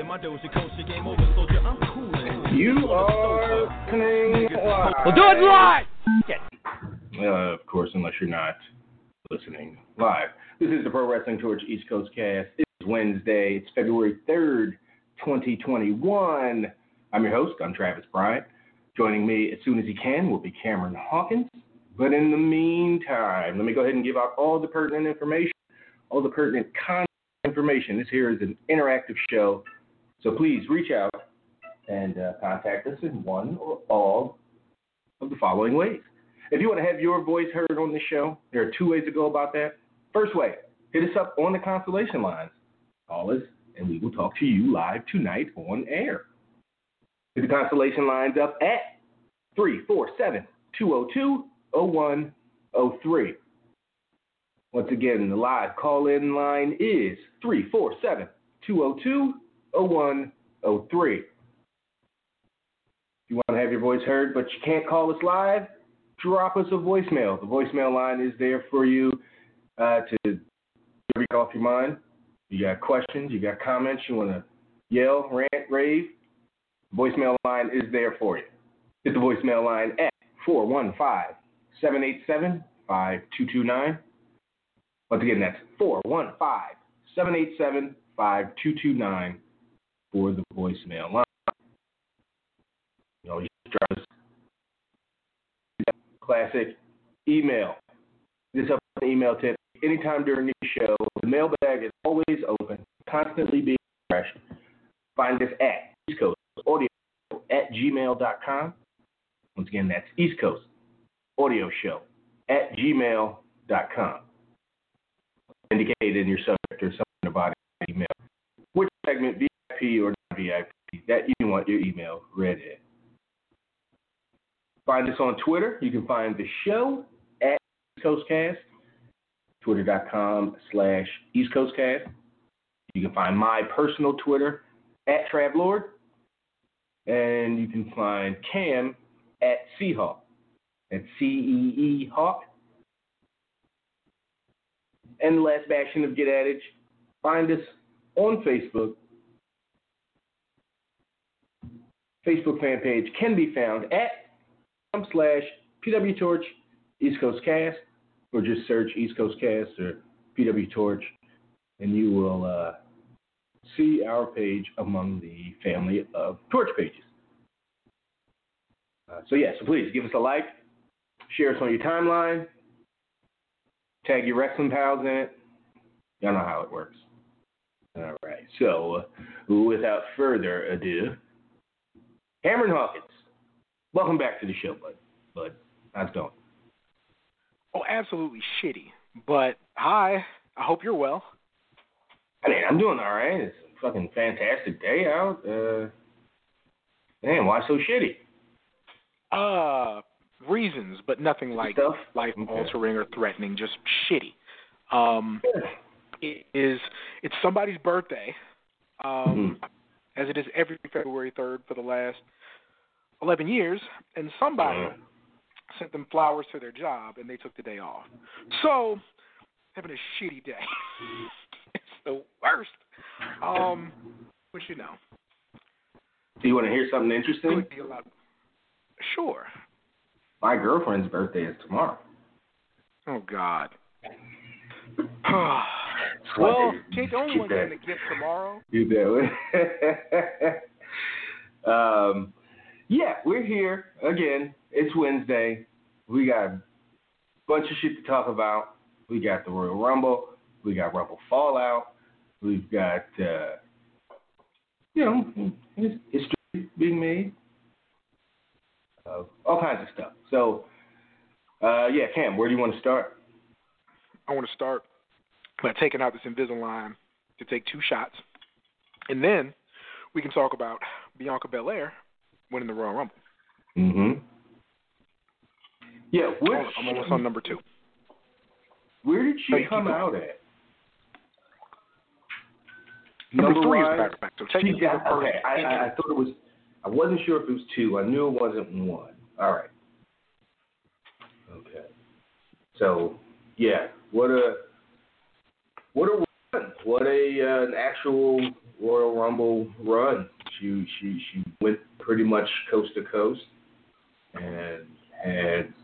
And I just a damn. This is what I am, what I am. Understand, I don't give a damn. This is who I am, who I am. Man, I don't give a damn. This is what I am, what I am. And I just don't give a damn. Take me as I am, as I am. And my G still pumping. Sold on the culture, you know that my Doja culture game over, soldier. I'm coolin'. You are listening live. We'll do it live. Uh, of course, unless you're not listening live. This is the Pro Wrestling Torch East Coast Cast. It's Wednesday. It's February 3rd, 2021. I'm your host. I'm Travis Bryant. Joining me as soon as he can will be Cameron Hawkins. But in the meantime, let me go ahead and give out all the pertinent information, all the pertinent content information. This here is an interactive show, so please reach out and uh, contact us in one or all of the following ways. If you want to have your voice heard on the show, there are two ways to go about that. First way, hit us up on the constellation lines. Call us, and we will talk to you live tonight on air. Hit the constellation lines up at 347 202 0103. Once again, the live call in line is 347 202 0103. If you want to have your voice heard but you can't call us live, drop us a voicemail. The voicemail line is there for you uh, to get off your mind. You got questions, you got comments, you want to yell, rant, rave. Voicemail line is there for you. Hit the voicemail line at 415 787 5229. Once again, that's 415 787 5229 for the voicemail line. You know, you classic email. This up an email tip. Anytime during the show, the mailbag is always open, constantly being refreshed. Find us at East Coast Audio at gmail.com. Once again, that's East Coast Audio Show at gmail.com. Indicated in your subject or something about email. Which segment, Or VIP, that you want your email read in. Find us on Twitter. You can find the show at East Coast Cast, twitter.com slash East Coast Cast. You can find my personal Twitter at Travlord. And you can find Cam at Seahawk. At C E E Hawk. And the last bastion of Get Adage, find us on Facebook. Facebook fan page can be found at com slash PW Torch East Coast Cast, or just search East Coast Cast or PW Torch, and you will uh, see our page among the family of Torch pages. Uh, so, yeah, so please give us a like, share us on your timeline, tag your wrestling pals in it. Y'all know how it works. All right, so uh, without further ado, Cameron Hawkins. Welcome back to the show, bud. Bud, how's it going? Oh, absolutely shitty. But hi, I hope you're well. I mean, I'm doing all right. It's a fucking fantastic day out. Uh, man, why so shitty? Uh, reasons, but nothing like Stuff? life Okay. altering or threatening. Just shitty. Um, it is it's somebody's birthday, um, as it is every February third for the last eleven years, and somebody Yeah. sent them flowers for their job, and they took the day off. So having a shitty day. it's the worst. Um, but you know, Do you want to hear something interesting? would be a lot. Sure. My girlfriend's birthday is tomorrow. Oh God. Well, Kate, the only one getting a gift tomorrow. You do. um, yeah, we're here again. It's Wednesday. We got a bunch of shit to talk about. We got the Royal Rumble. We got Rumble Fallout. We've got, uh, you know, history being made. Uh, all kinds of stuff. So, uh, yeah, Cam, where do you want to start? I want to start by taking out this Invisalign to take two shots, and then we can talk about Bianca Belair winning the Royal Rumble. Mm-hmm. Yeah, which, I'm almost on number two. Where did she No, come out at? Number three is Back to Back. So She- yeah, okay, I, I, I thought it was. I wasn't sure if it was two. I knew it wasn't one. All right. Okay. So, yeah, what a what a run! What a uh, an actual Royal Rumble run. She she she went pretty much coast to coast, and had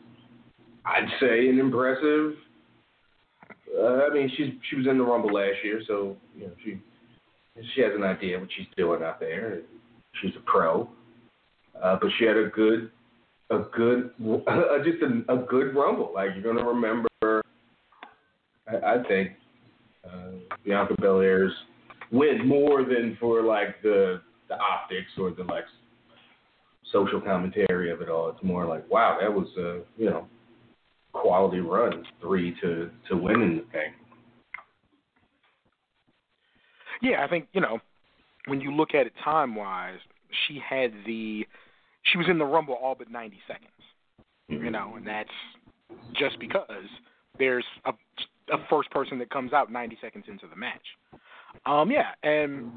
I'd say an impressive. Uh, I mean, she's she was in the Rumble last year, so you know she she has an idea what she's doing out there. She's a pro, uh, but she had a good, a good, uh, just a, a good rumble. Like you're gonna remember, I, I think, Bianca Belair's win more than for like the the optics or the like social commentary of it all. It's more like, wow, that was a you know quality run, three to to winning the thing. Yeah, I think you know when you look at it time wise, she had the she was in the Rumble all but 90 seconds. You mm-hmm. know, and that's just because there's a a first person that comes out 90 seconds into the match. Um, yeah, and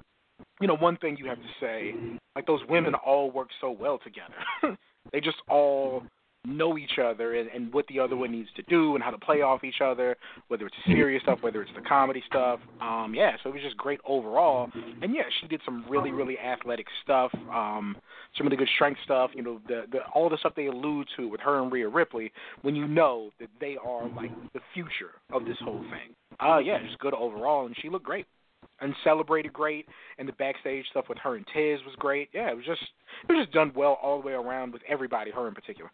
you know one thing you have to say, like those women all work so well together. they just all know each other and, and what the other one needs to do and how to play off each other, whether it's the serious stuff, whether it's the comedy stuff. Um, yeah, so it was just great overall. And yeah, she did some really, really athletic stuff. Um, some of the good strength stuff, you know, the, the all the stuff they allude to with her and Rhea Ripley, when you know that they are like the future of this whole thing. Uh yeah, just good overall and she looked great. And celebrated great and the backstage stuff with her and Tiz was great. Yeah, it was just it was just done well all the way around with everybody, her in particular.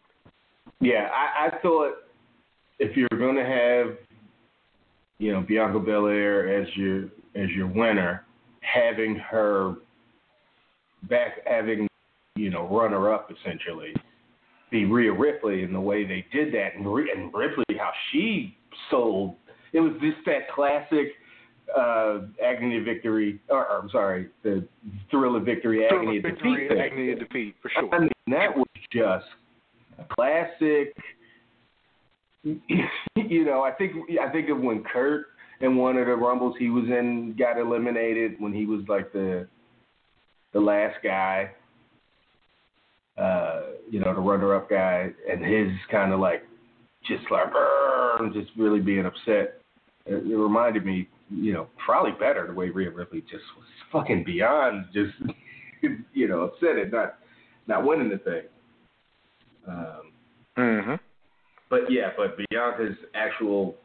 Yeah, I, I thought if you're going to have, you know, Bianca Belair as your as your winner, having her back, having you know runner up essentially, be Rhea Ripley and the way they did that, and, Rhea, and Ripley how she sold. It was just that classic uh, agony of victory, or, or I'm sorry, the thrill of victory, agony of victory, defeat. agony of defeat for sure. I mean, that was just classic. You know, I think I think of when Kurt in one of the rumbles he was in got eliminated when he was like the the last guy. Uh, you know, the runner-up guy, and his kind of like just like just really being upset. It, it reminded me, you know, probably better the way Rhea Ripley just was fucking beyond just you know upset at not not winning the thing. Um, Mhm. but yeah, but Bianca's actual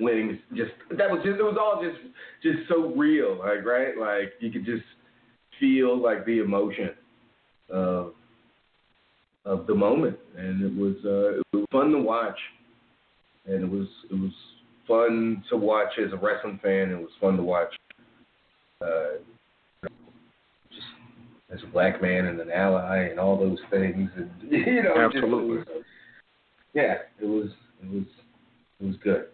winnings just that was just it was all just just so real, like right, like you could just feel like the emotion of of the moment, and it was uh, it was fun to watch, and it was it was fun to watch as a wrestling fan. It was fun to watch. Uh, as a black man and an ally and all those things and you know just Absolutely. was, yeah it was it was it was good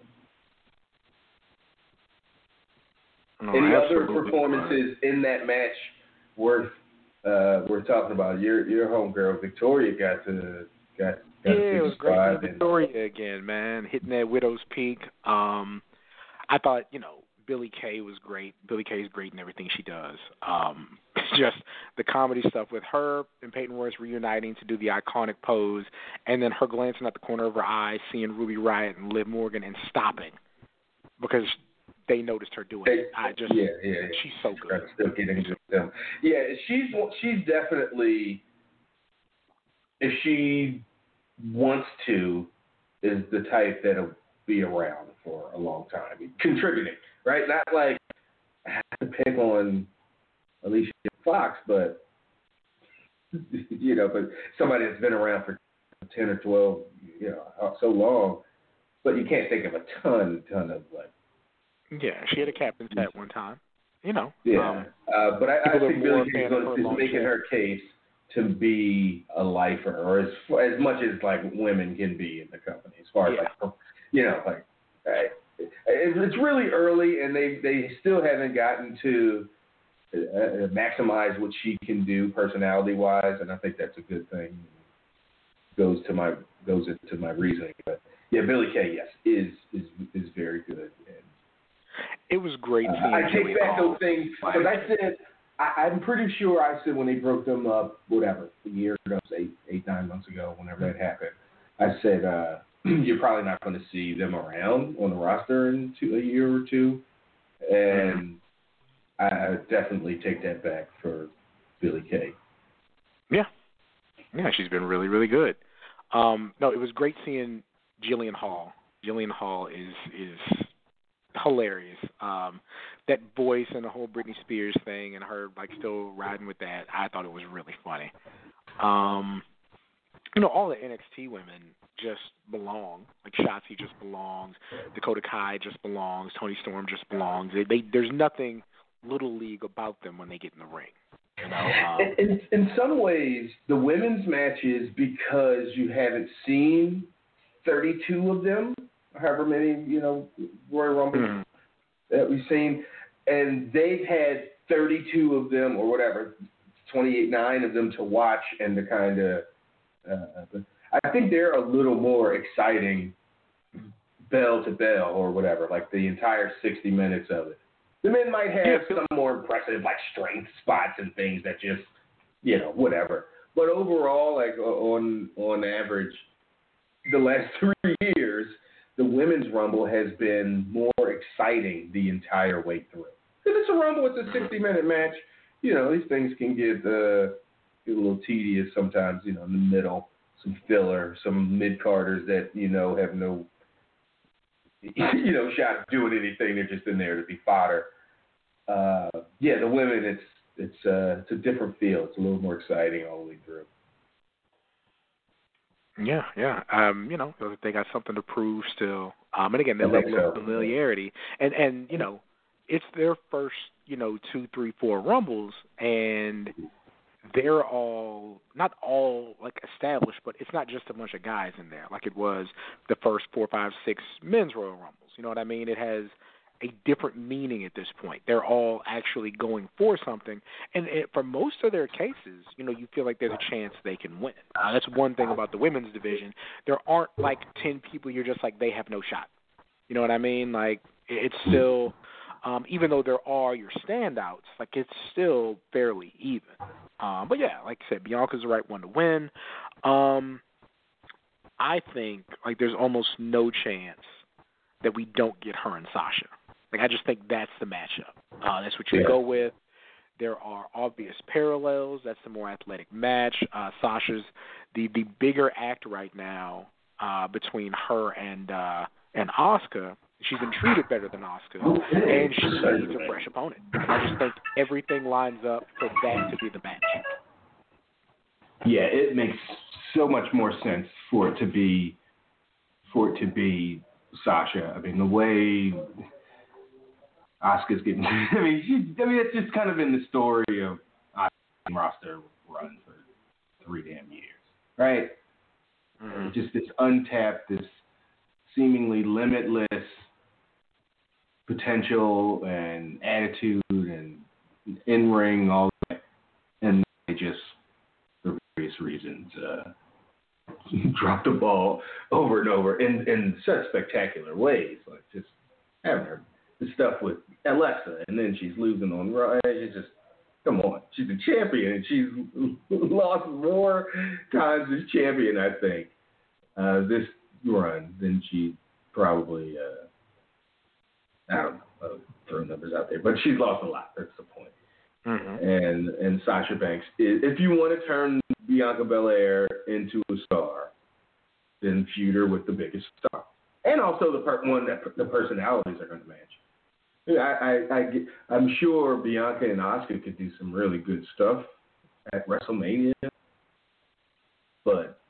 No, any other performances in that match worth uh worth talking about your your homegirl victoria got to got got Yeah, it was great and Victoria again, man, hitting that widow's peak. Um, I thought, you know, Billie Kay was great. Billie Kay is great in everything she does. Um, just the comedy stuff with her and Peyton Royce reuniting to do the iconic pose, and then her glancing at the corner of her eye, seeing Ruby Riott and Liv Morgan, and stopping because they noticed her doing it. I just, yeah yeah, yeah. she's so good. still get into them. Yeah, she's she's definitely if she wants to is the type that'll be around for a long time, contributing, right? Not like I have to pick on Alicia Fox, but you know, but somebody that's been around for ten or twelve, you know, so long. But you can't think of a ton, ton of like Yeah, she had a captain's hat one time. You know, Yeah, um, uh, but I, I think more Billy a Kay fan is, making her case to be a lifer, or as as much as like women can be in the company, as far as like you know, like uh, it, it's really early, and they they still haven't gotten to uh, maximize what she can do personality wise, and I think that's a good thing. Goes to my goes into my reasoning, but yeah, Billie Kay, yes, is is is very good. And, it was great uh. I take back those things because I said I, I'm pretty sure I said when they broke them up, whatever, a year ago, eight eight nine months ago, whenever that happened. I said uh, you're probably not going to see them around on the roster in two, a year or two, and I, definitely take that back for Billie Kay. Yeah, yeah, she's been really, really good. Um, no, it was great seeing Jillian Hall. Jillian Hall is is hilarious. Um, that voice and the whole Britney Spears thing, and her like still riding with that. I thought it was really funny. Um, you know, all the NXT women just belong. Like Shotzi just belongs. Dakota Kai just belongs. Toni Storm just belongs. They, they there's nothing little league about them when they get in the ring. You know, um, In, in, some ways, the women's matches, because you haven't seen 32 of them, however many, you know, Royal Rumbles mhm. that we've seen, and they've had 32 of them or whatever, 28, 9 of them to watch and to kind of, uh, I think they're a little more exciting bell to bell or whatever, like the entire 60 minutes of it. The men might have some more impressive like strength spots and things that just, you know, whatever. But overall, like on on average, the last three years, the women's rumble has been more exciting the entire way through. Because it's a rumble, it's a 60 minute match. You know, these things can get uh, get a little tedious sometimes. You know, in the middle, some filler, some mid carders that you know have no you know shot at doing anything. They're just in there to be fodder. Uh, yeah, the women, it's it's uh, it's a different feel. It's a little more exciting all the way through. Yeah, yeah. Um, you know, they got something to prove still. Um, and again, think level of familiarity, and and you know, it's their first, you know, two, three, four rumbles, and they're all not all like established, but it's not just a bunch of guys in there like it was the first four, five, six men's Royal Rumbles. You know what I mean? It has a different meaning at this point. They're all actually going for something, and it, for most of their cases, you know, you feel like there's a chance they can win. Uh, that's one thing about the women's division. There aren't like ten people you're just like they have no shot. You know what I mean? Like it's still, um, even though there are your standouts, like it's still fairly even. Um, but yeah, like I said, Bianca's the right one to win. Um, I think like there's almost no chance that we don't get her and Sasha. Like I just think that's the matchup. Uh, that's what you Yeah. go with. There are obvious parallels. That's the more athletic match. Uh, Sasha's the the bigger act right now uh, between her and uh, and Asuka. She's been treated better than Asuka, and she needs a fresh opponent. I just think everything lines up for that to be the match. Yeah, it makes so much more sense for it to be for it to be Sasha. I mean, the way Asuka's getting. I mean, she. I mean, it's just kind of in the story of Asuka's roster run for three damn years, right? Mm-hmm. Just this untapped, this seemingly limitless potential and attitude and in ring, all that, and they just for various reasons uh, drop the ball over and over in in such spectacular ways, like just having her the stuff with Alexa, and then she's losing on Raw. It's just come on, she's a champion, and she's lost more times as champion, I think, uh, this run than she probably. Uh, I don't know. I'll throw numbers out there, but she's lost a lot. That's the point. Mm-hmm. And and Sasha Banks, if you want to turn Bianca Belair into a star, then feud her with the biggest star, and also the per- one that the personalities are going to match. I, I, I get, I'm sure Bianca and Asuka could do some really good stuff at WrestleMania, but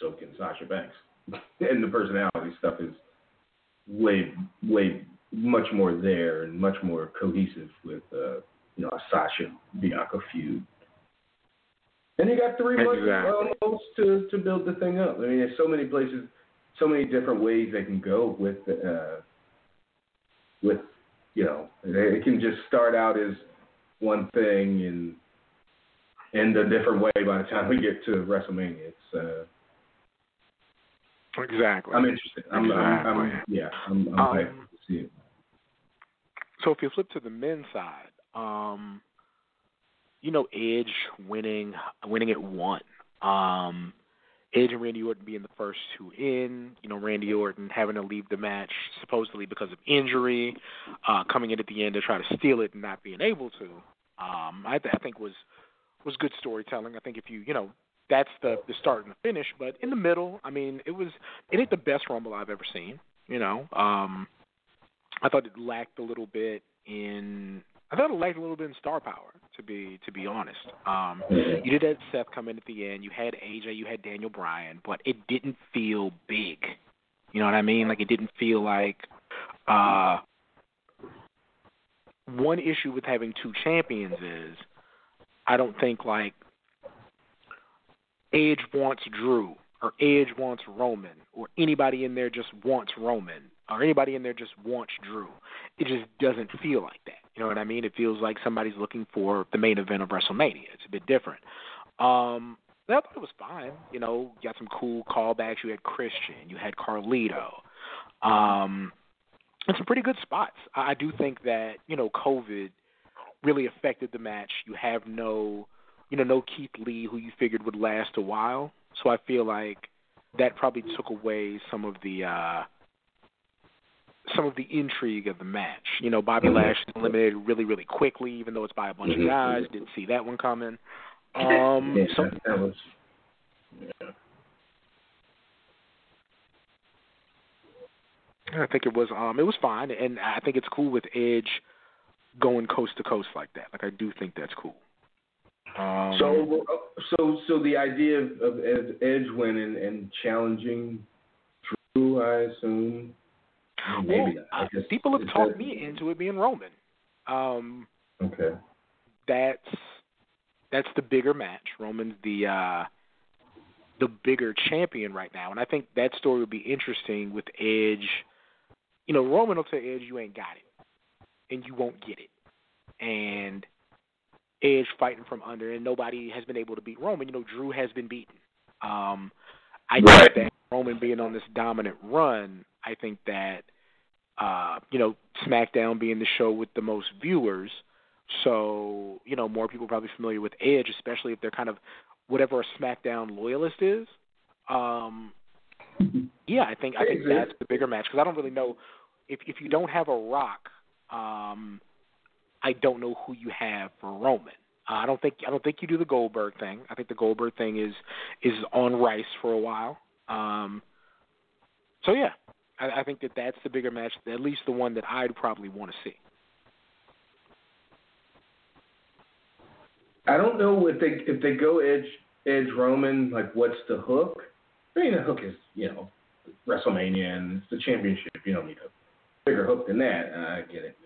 so can Sasha Banks, and the personality stuff is way, way much more there and much more cohesive with uh, you know a Sasha Bianca feud. And you got three months Exactly. almost to to build the thing up. I mean, there's so many places, so many different ways they can go with uh, with you know it can just start out as one thing and end a different way by the time we get to WrestleMania. It's uh, exactly. I'm interested. I'm, I'm, I'm yeah. I'm, I'm Um, hyped to see it. So if you flip to the men's side, um, you know, Edge winning winning at one. Um, Edge and Randy Orton being the first two in. You know, Randy Orton having to leave the match supposedly because of injury, uh, coming in at the end to try to steal it and not being able to. Um, I, I think was was good storytelling. I think if you you know that's the the start and the finish, but in the middle, I mean, it was it ain't the best Rumble I've ever seen. You know, um, I thought it lacked a little bit in. I thought it lacked a little bit in star power, to be to be honest. Um, you did have Seth come in at the end. You had AJ, you had Daniel Bryan, but it didn't feel big. You know what I mean? Like it didn't feel like. Uh, one issue with having two champions is, I don't think like Edge wants Drew or Edge wants Roman or anybody in there just wants Roman or anybody in there just wants Drew. It just doesn't feel like that. You know what I mean? It feels like somebody's looking for the main event of WrestleMania. It's a bit different. Um, I thought it was fine. You know, you got some cool callbacks. You had Christian, you had Carlito, um, and some pretty good spots. I, do think that you know COVID really affected the match. You have no, you know, no Keith Lee who you figured would last a while. So I feel like that probably took away some of the uh some of the intrigue of the match. You know, Bobby Lashley eliminated really, really quickly, even though it's by a bunch of guys. Didn't see that one coming. Um, yeah, so that, that was. Yeah. I think it was um it was fine, and I think it's cool with Edge going coast to coast like that. Like I do think that's cool. Um, So, so, so the idea of, of Ed- Edge winning and challenging Drew, I assume. Maybe well. I guess- people have talked that- me into it being Roman. Um, Okay. that's that's the bigger match. Roman's the uh the bigger champion right now, and I think that story would be interesting with Edge. You know, Roman will tell Edge, "You ain't got it, and you won't get it," and Edge fighting from under, and nobody has been able to beat Roman. You know, Drew has been beaten. Um, I Right. think that Roman being on this dominant run, I think that uh, you know, SmackDown being the show with the most viewers, so you know more people probably familiar with Edge, especially if they're kind of whatever a SmackDown loyalist is. Um, yeah, I think I think that's the bigger match because I don't really know if if you don't have a Rock, um, I don't know who you have for Roman. Uh, I don't think I don't think you do the Goldberg thing. I think the Goldberg thing is is on rice for a while. Um, so yeah, I, I think that that's the bigger match, at least the one that I'd probably want to see. I don't know if they if they go Edge Edge Roman, like what's the hook? I mean, the hook is you know WrestleMania and it's the championship. You don't need a bigger hook than that. I get it.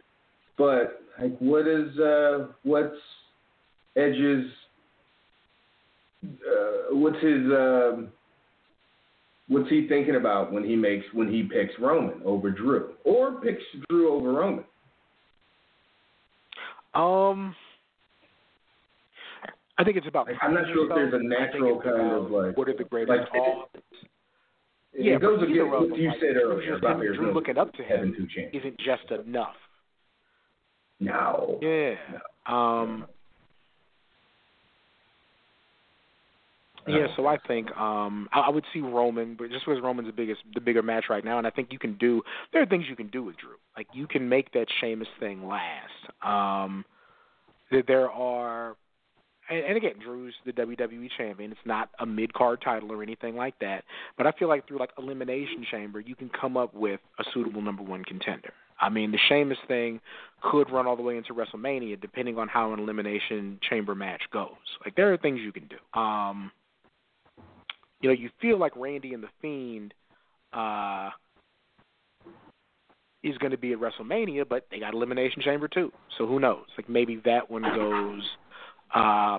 But like, what is uh what's Edge's uh, what's his um what's he thinking about when he makes when he picks Roman over Drew or picks Drew over Roman? Um, I think it's about. Like, I'm not sure if there's a yourself. I think natural kind of, like- what are the greatest like, it- odds. It Yeah, goes against what you like, said earlier about Drew no looking up to him isn't just enough. No. Yeah. Um. Yeah, so I think um I, I would see Roman, but just because Roman's the biggest, the bigger match right now, and I think you can do. There are things you can do with Drew. Like you can make that Sheamus thing last. Um, that there are, and, and again, Drew's the WWE champion. It's not a mid card title or anything like that. But I feel like through like Elimination Chamber, you can come up with a suitable number one contender. I mean, the Sheamus thing could run all the way into WrestleMania, depending on how an Elimination Chamber match goes. Like there are things you can do. Um, you know, you feel like Randy and the Fiend uh, is going to be at WrestleMania, but they got Elimination Chamber too. So who knows? Like maybe that one goes uh,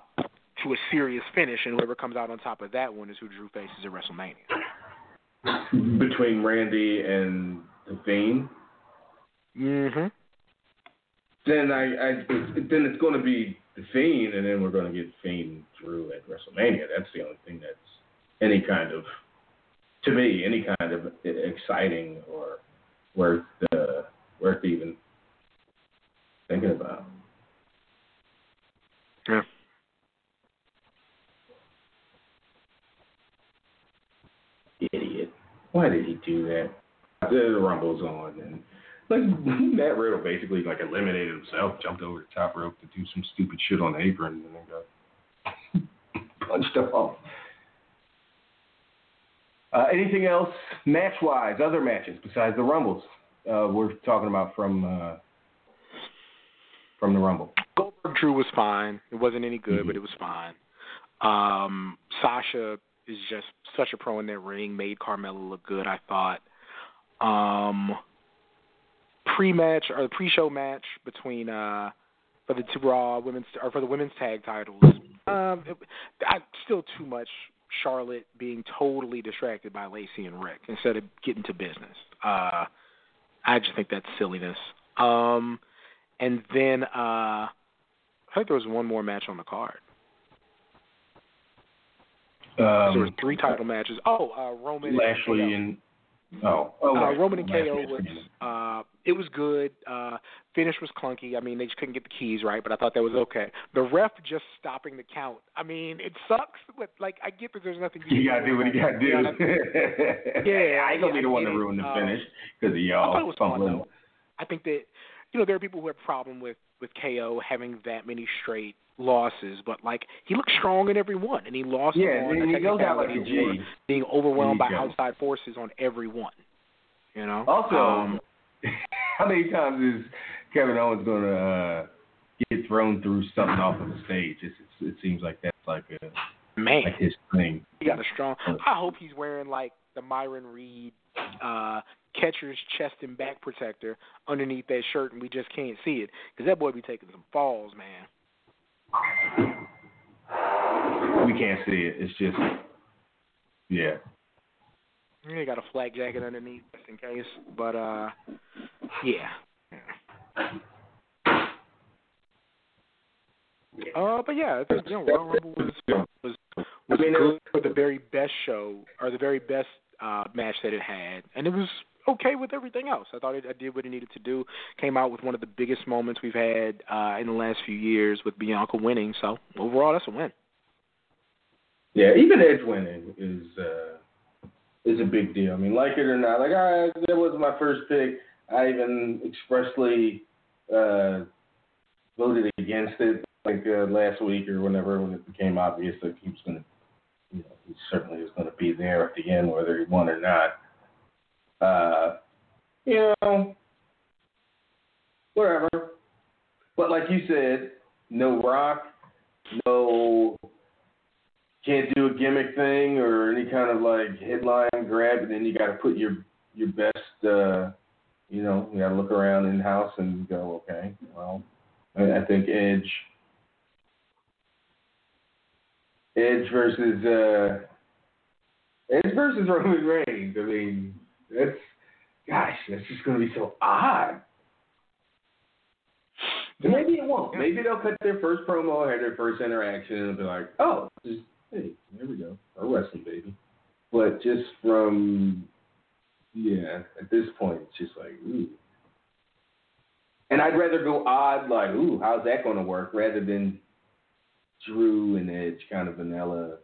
to a serious finish, and whoever comes out on top of that one is who Drew faces at WrestleMania. Between Randy and the Fiend. Mm-hmm. then I, I then it's going to be the Fiend, and then we're going to get Fiend Drew at WrestleMania. That's the only thing that's any kind of, to me, any kind of exciting or worth uh, worth even thinking about. Yeah. Idiot. Why did he do that? The Rumble's on, and like Matt Riddle basically like eliminated himself, jumped over the top rope to do some stupid shit on the apron, and then got punched up off. Uh, anything else match wise, other matches besides the Rumbles? Uh, we're talking about from uh, from the Rumble. Goldberg Drew was fine. It wasn't any good, Mhm. but it was fine. Um, Sasha is just such a pro in that ring. Made Carmella look good. I thought. Um, pre-match or the pre-show match between uh for the two Raw women's or for the women's tag titles. Um, it, I, still too much Charlotte being totally distracted by Lacey and Ric instead of getting to business. Uh, I just think that's silliness. Um, and then uh, I think there was one more match on the card. Um, there were three title matches. Oh, uh, Roman Lashley and, and oh, oh uh, right. Roman and KO was uh it was good. Uh finish was clunky. I mean they just couldn't get the keys right, but I thought that was okay. The ref just stopping the count. I mean, it sucks, but like I get that there's nothing you, You gotta do what you gotta do. Yeah, Yeah, I ain't gonna be the one to ruin the Um, finish because of y'all I thought it was fun though. I think that you know there are people who have a problem with with KO having that many straight losses, but like he looked strong in every one, and he lost Yeah, on and a he goes out like a technicality or G. being overwhelmed by There go. outside forces on every one. You know. Also, um, how many times is Kevin Owens gonna uh, get thrown through something off of the stage? It's, it's, it seems like that's like a man, like his thing. He got a strong. I hope he's wearing like the Myron Reed uh catcher's chest and back protector underneath that shirt, and we just can't see it because that boy be taking some falls, man. We can't see it. It's just yeah. He got a flag jacket underneath just in case, but uh, yeah. Uh, but yeah, I think you know, Royal Rumble was was was I mean, it good for the very best show or the very best uh match that it had, and it was okay with everything else. I thought it I did what it needed to do. Came out with one of the biggest moments we've had uh in the last few years with Bianca winning. So overall, that's a win. Yeah, even Edge winning is uh is a big deal. I mean, like it or not, like I that was my first pick. I even expressly uh voted against it like uh, last week or whenever when it became obvious that he was gonna you know, he certainly was gonna be there at the end whether he won or not. Uh you know whatever. But like you said, no rock, no can't do a gimmick thing or any kind of like headline grab, and then you got to put your your best. uh You know, you got to look around in house and go, okay, well, I, I think Edge, Edge versus uh Edge versus Roman Reigns. I mean, that's gosh, that's just gonna be so odd. Maybe it won't. Maybe they'll cut their first promo, have their first interaction, and be like, "Oh, just hey, there we go, a wrestling baby." But just from, yeah, at this point, it's just like, ooh. And I'd rather go odd, like, ooh, how's that going to work, rather than Drew and Edge, kind of vanilla,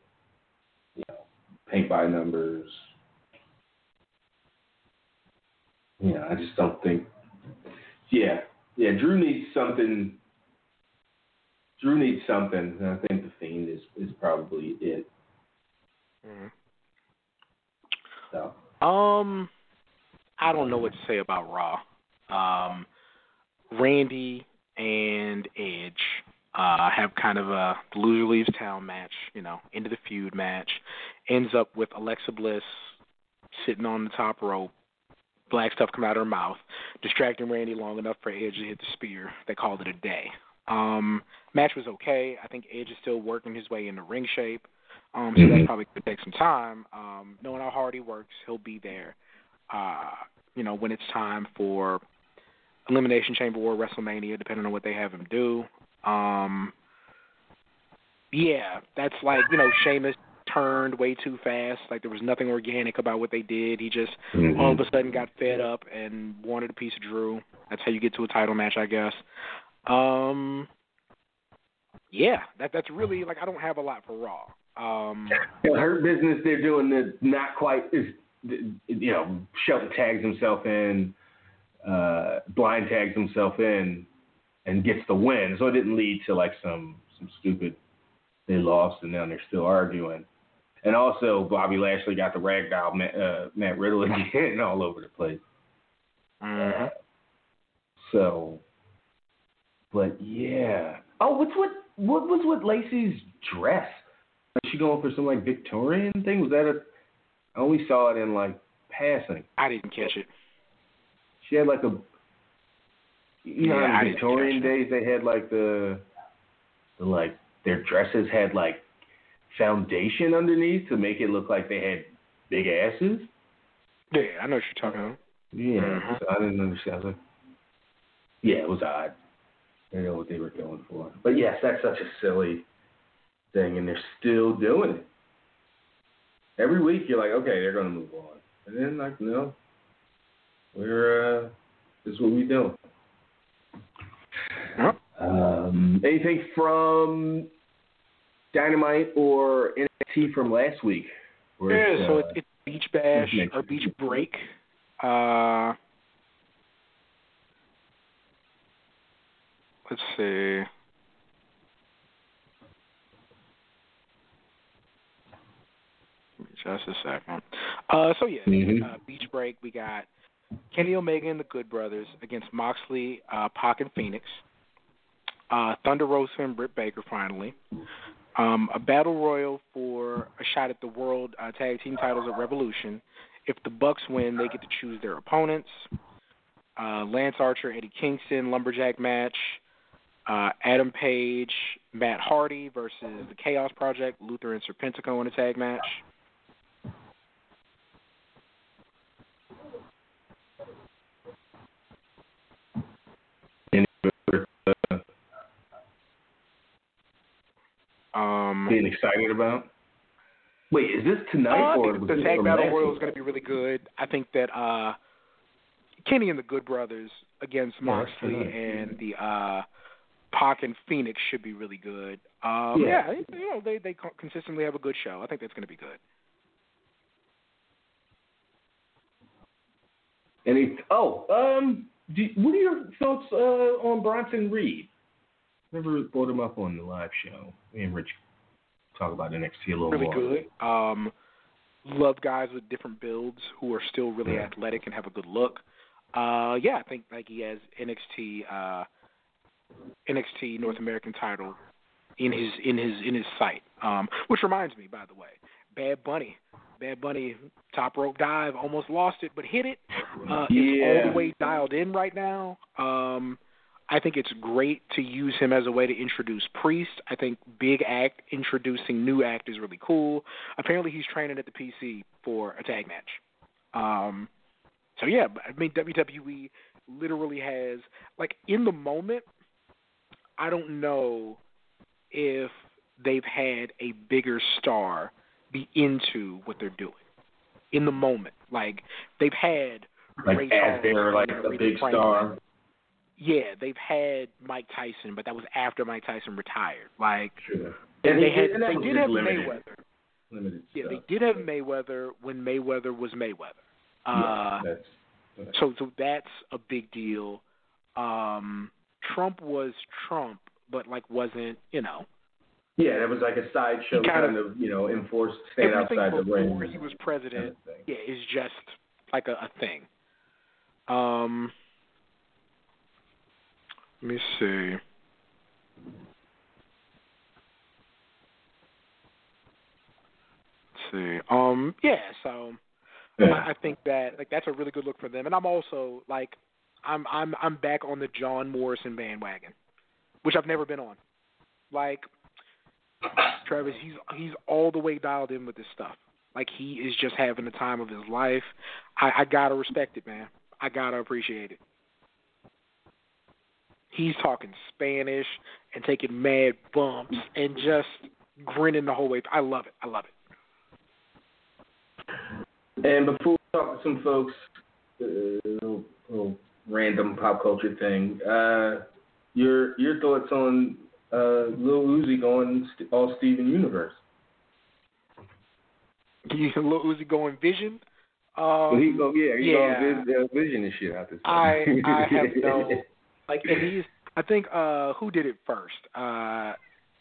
you know, paint by numbers. Yeah, I just don't think. Yeah, yeah, Drew needs something. Drew needs something, and I think the Fiend is is probably it. Mm-hmm. So Um, I don't know what to say about Raw. Um, Randy and Edge uh, have kind of a loser leaves town match, you know, end of the feud match. Ends up with Alexa Bliss sitting on the top rope, black stuff coming out of her mouth, distracting Randy long enough for Edge to hit the spear. They called it a day. Um, match was okay. I think Edge is still working his way into ring shape. Um, so Mhm. that probably could take some time. Um, knowing how hard he works, he'll be there. Uh, you know, when it's time for Elimination Chamber or WrestleMania, depending on what they have him do. Um, yeah, that's like you know Sheamus turned way too fast. Like there was nothing organic about what they did. He just Mhm. all of a sudden got fed up and wanted a piece of Drew. That's how you get to a title match, I guess. Um, yeah, that that's really like I don't have a lot for Raw. Um, Yeah, Hurt Business, they're doing the not quite as you know, Shelton tags himself in, uh, blind tags himself in, and gets the win. So it didn't lead to like some some stupid they lost and now they're still arguing. And also Bobby Lashley got the ragdoll Matt, uh, Matt Riddle again all over the place. mhm. So, but yeah. Oh, what's what? What was with Lacey's dress? Was she going for some like Victorian thing? Was that a? I only saw it in like passing. I didn't catch it. She had like a. You know, Yeah, I in didn't Victorian days they had like the, the like their dresses had like foundation underneath to make it look like they had big asses. Yeah, I know what you're talking about. Yeah, Mhm. so I didn't understand. I was like, yeah, it was odd. I know what they were going for. But yes, that's such a silly thing, and they're still doing it. Every week you're like, okay, they're going to move on. And then, like, no, we're, uh, this is what we do. Yep. Um, anything from Dynamite or NXT from last week? Where Yeah, it's, so uh, it's, it's Beach Bash or Beach Break. Uh, let's see. Just a second. Uh, so yeah, Mhm. uh, Beach Break. We got Kenny Omega and the Good Brothers against Moxley, uh, Pac, and Fenix. Uh, Thunder Rosa and Britt Baker finally. Um, a battle royal for a shot at the world uh, tag team titles at Revolution. If the Bucks win, they get to choose their opponents. Uh, Lance Archer, Eddie Kingston, lumberjack match. Uh, Adam Page, Matt Hardy versus the Chaos Project, Luther and Serpentico in a tag match. any other, uh, Um, being excited about? Wait, is this tonight Uh, I or think was the tag battle royal is going to be really good. I think that uh, Kenny and the Good Brothers against Yeah, that's Moxley tonight. and the uh, Pac and Fenix should be really good. Um, Yeah. yeah, you know they they consistently have a good show. I think that's going to be good. Any? Oh, um, do, what are your thoughts uh, on Bronson Reed? Never brought him up on the live show. Me and Rich talk about NXT a little Really more. good. Um, love guys with different builds who are still really Yeah. athletic and have a good look. Uh, yeah, I think like he has NXT uh, NXT North American title in his in his in his sight. Um, which reminds me, by the way, Bad Bunny, Bad Bunny top rope dive, almost lost it, but hit it. Uh, Is all the way dialed in right now. Um, I think it's great to use him as a way to introduce Priest. I think Big Act introducing New Act is really cool. Apparently, he's training at the PC for a tag match. Um, so yeah, I mean WWE literally has like in the moment. I don't know if they've had a bigger star be into what they're doing in the moment. Like they've had Like Ray as Charles they're like a big Franklin. star. Yeah, they've had Mike Tyson, but that was after Mike Tyson retired. Like Sure. and they had and they did have limited, Mayweather. Limited Yeah, stuff. they did have Mayweather when Mayweather was Mayweather. Uh, yeah, that's, so so that's a big deal. Um, Trump was Trump, but like wasn't you know yeah, that was like a sideshow kind kind of, you know, enforced stand outside the before ring. he was kind president. of. Yeah, is just like a, a thing. Um, me see. Let's see. Um, yeah. So Yeah. I, think that like that's a really good look for them, and I'm also like, I'm I'm I'm back on the John Morrison bandwagon, which I've never been on. Like, Travis, he's he's all the way dialed in with this stuff. Like he is just having the time of his life. I, I gotta respect it, man. I gotta appreciate it. He's talking Spanish and taking mad bumps and just grinning the whole way. I love it. I love it. And before we talk to some folks, uh, little, little random pop culture thing. Uh, your your thoughts on uh, Lil Uzi going all Steven Universe? You Lil Uzi going Vision? Um, well, he go yeah, he yeah. going uh, Vision and shit out this. I I have no like, and he's I think uh who did it first? Uh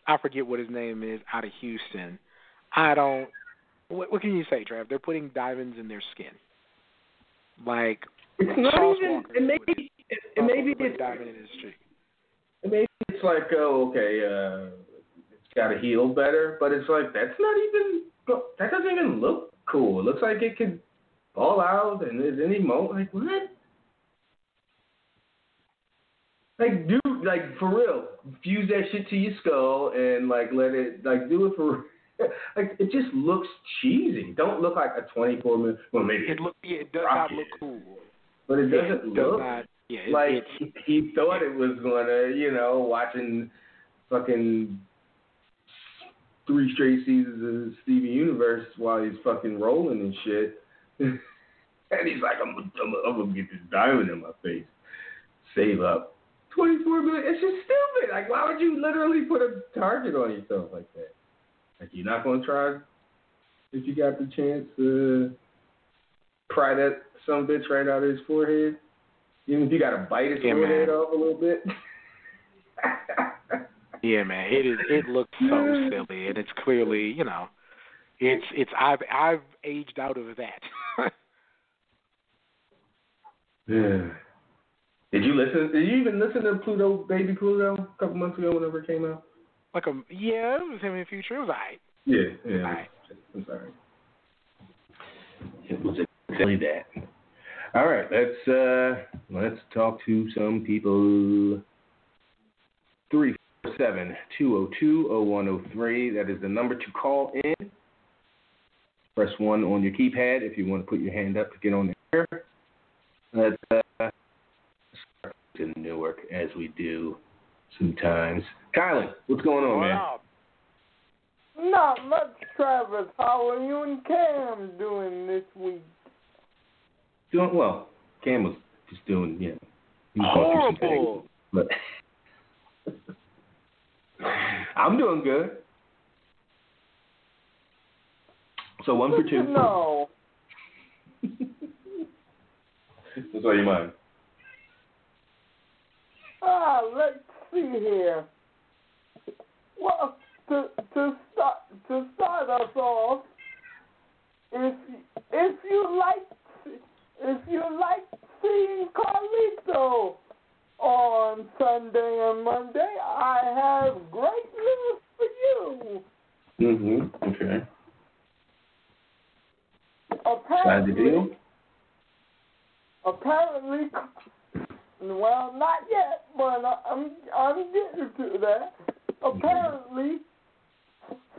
I forget what his name is out of Houston. I don't. What, what can you say, Trav? They're putting diamonds in their skin. Like it's not Charles even. Walker It maybe. It, it maybe put a it's. diamond in his cheek. Maybe it's like, oh, okay, uh, it's got to heal better, but it's like that's not even. That doesn't even look cool. It looks like it could fall out and there's any moment. Like what? Like, dude, like for real, fuse that shit to your skull and like let it, like do it for. Like it just looks cheesy. Don't look like a 24 minute. Well, maybe It look yeah, it does rocket, not look cool. but it doesn't it does look not. Yeah, it, like he thought it was gonna, you know, watching fucking three straight seasons of Steven Universe while he's fucking rolling and shit. and he's like, I'm, I'm, I'm gonna get this diamond in my face, save up. 24 million. It's just stupid. Like, why would you literally put a target on yourself like that? Like, you're not gonna try if you got the chance to pry that some bitch right out of his forehead. Even if you gotta bite his Yeah, forehead man. off a little bit. yeah, man. It is. It looks so silly, and it's clearly, you know, it's it's. I've I've aged out of that. yeah. Did you listen? Did you even listen to Pluto, Baby Pluto, a couple months ago whenever it came out? like a yeah, it was him in Future. It was alright. Yeah, yeah. Alright. I'm sorry. It was exactly that. All right, let's uh let's talk to some people. Three four seven two zero two zero one zero three. That is the number to call in. Press one on your keypad if you want to put your hand up to get on the air. Let's uh, to Newark as we do sometimes. Kylan, what's going on, man? Not much, Travis. How are you and Cam doing this week? Doing well. Cam was just doing, yeah. He was going through some Horrible. things, but I'm doing good. So one for two. know. What's on your mind? Ah, let's see here. Well, to to start to start us off, if if you like if you like seeing Carlito on Sunday and Monday, I have great news for you. Mm-hmm. Okay. Size the Apparently, deal? apparently, well, not yet, but I'm I'm getting to that. Apparently,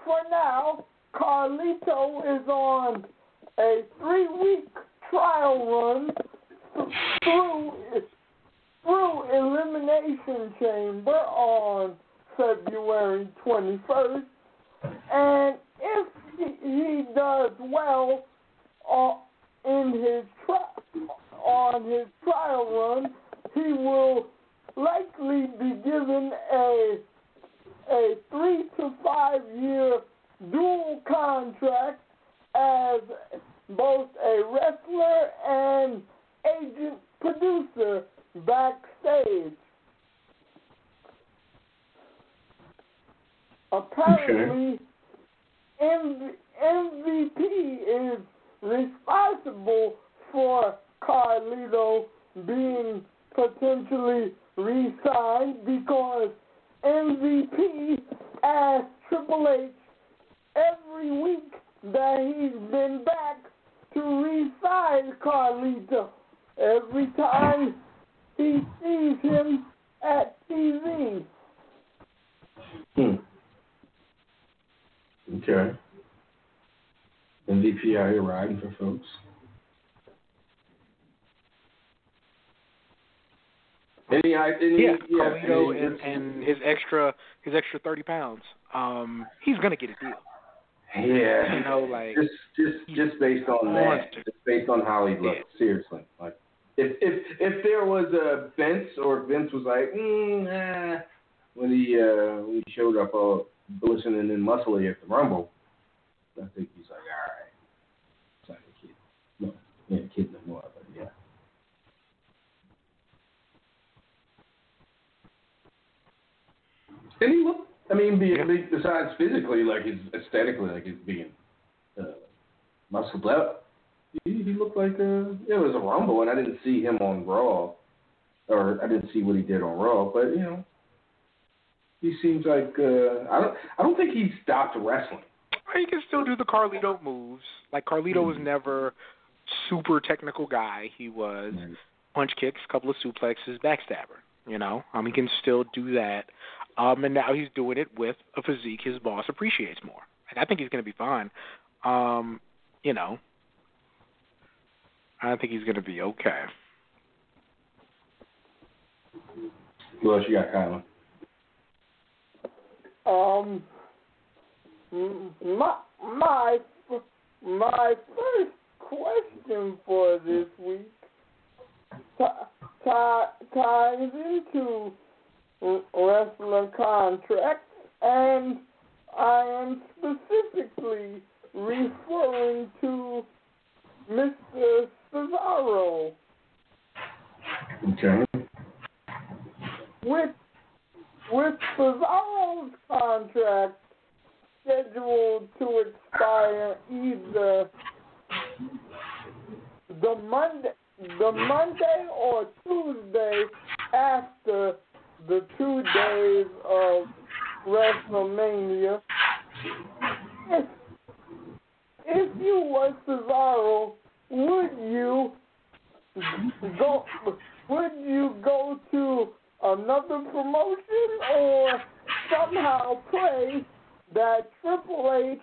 for now, Carlito is on a three-week trial run through through Elimination Chamber on February 21st, and if he, does well on, in his tri- on his trial run, he will likely be given a a three to five year dual contract as both a wrestler and agent producer backstage. Apparently, MV- MVP is responsible for Carlito being potentially re-signed because MVP asked Triple H every week that he's been back to re-sign Carlito every time he sees him at TV. Hmm. Okay. MVP out here riding for folks. Any, any, yeah, yeah, Carlito any- and, and his extra his extra thirty pounds. Um, he's gonna get a deal. yeah, You know, like just just just based on that, monster. just based on how he looks. Seriously, like if if if there was a Vince or if Vince was like, mm, ah, when he uh when he showed up all glistening and muscly at the Rumble, I think he's like, all right, it's not a kid, no, he ain't a kid no more, but yeah. And he looked, I mean, be, Yeah. be, besides physically, like his aesthetically, like his being uh, muscled up, he, he looked like uh, it was a Rumble, and I didn't see him on Raw, or I didn't see what he did on Raw, but you know, he seems like uh, I don't, I don't think he stopped wrestling. He can still do the Carlito moves. Like Carlito was Mhm. never super technical guy. He was punch kicks, couple of suplexes, backstabber. You know, um, he can still do that. Um, and now he's doing it with a physique his boss appreciates more. And I think he's going to be fine. Um, you know, I think he's going to be okay. What else you got, Kylan? Um, my my my first question for this week ti- ti- ties into w- wrestler contracts, and I am specifically referring to Mr. Cesaro. Okay. with with Cesaro's contract scheduled to expire either the Monday the Monday or Tuesday after the two days of WrestleMania. If you were Cesaro, would you go would you go to another promotion or somehow pray that Triple H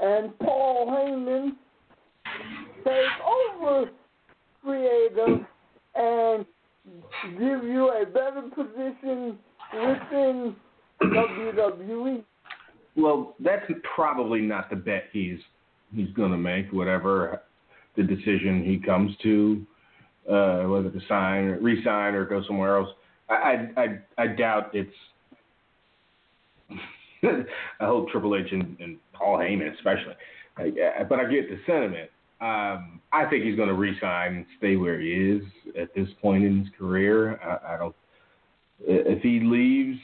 and Paul Heyman take over creative and give you a better position within? WWE? Well, that's probably not the bet he's he's gonna make. Whatever the decision he comes to, uh, whether to sign, or resign, or go somewhere else. I I I, I doubt it's. I hope Triple H and, and Paul Heyman especially, I, I- but I get the sentiment. Um, I think he's going to resign and stay where he is at this point in his career. I, I don't. If he leaves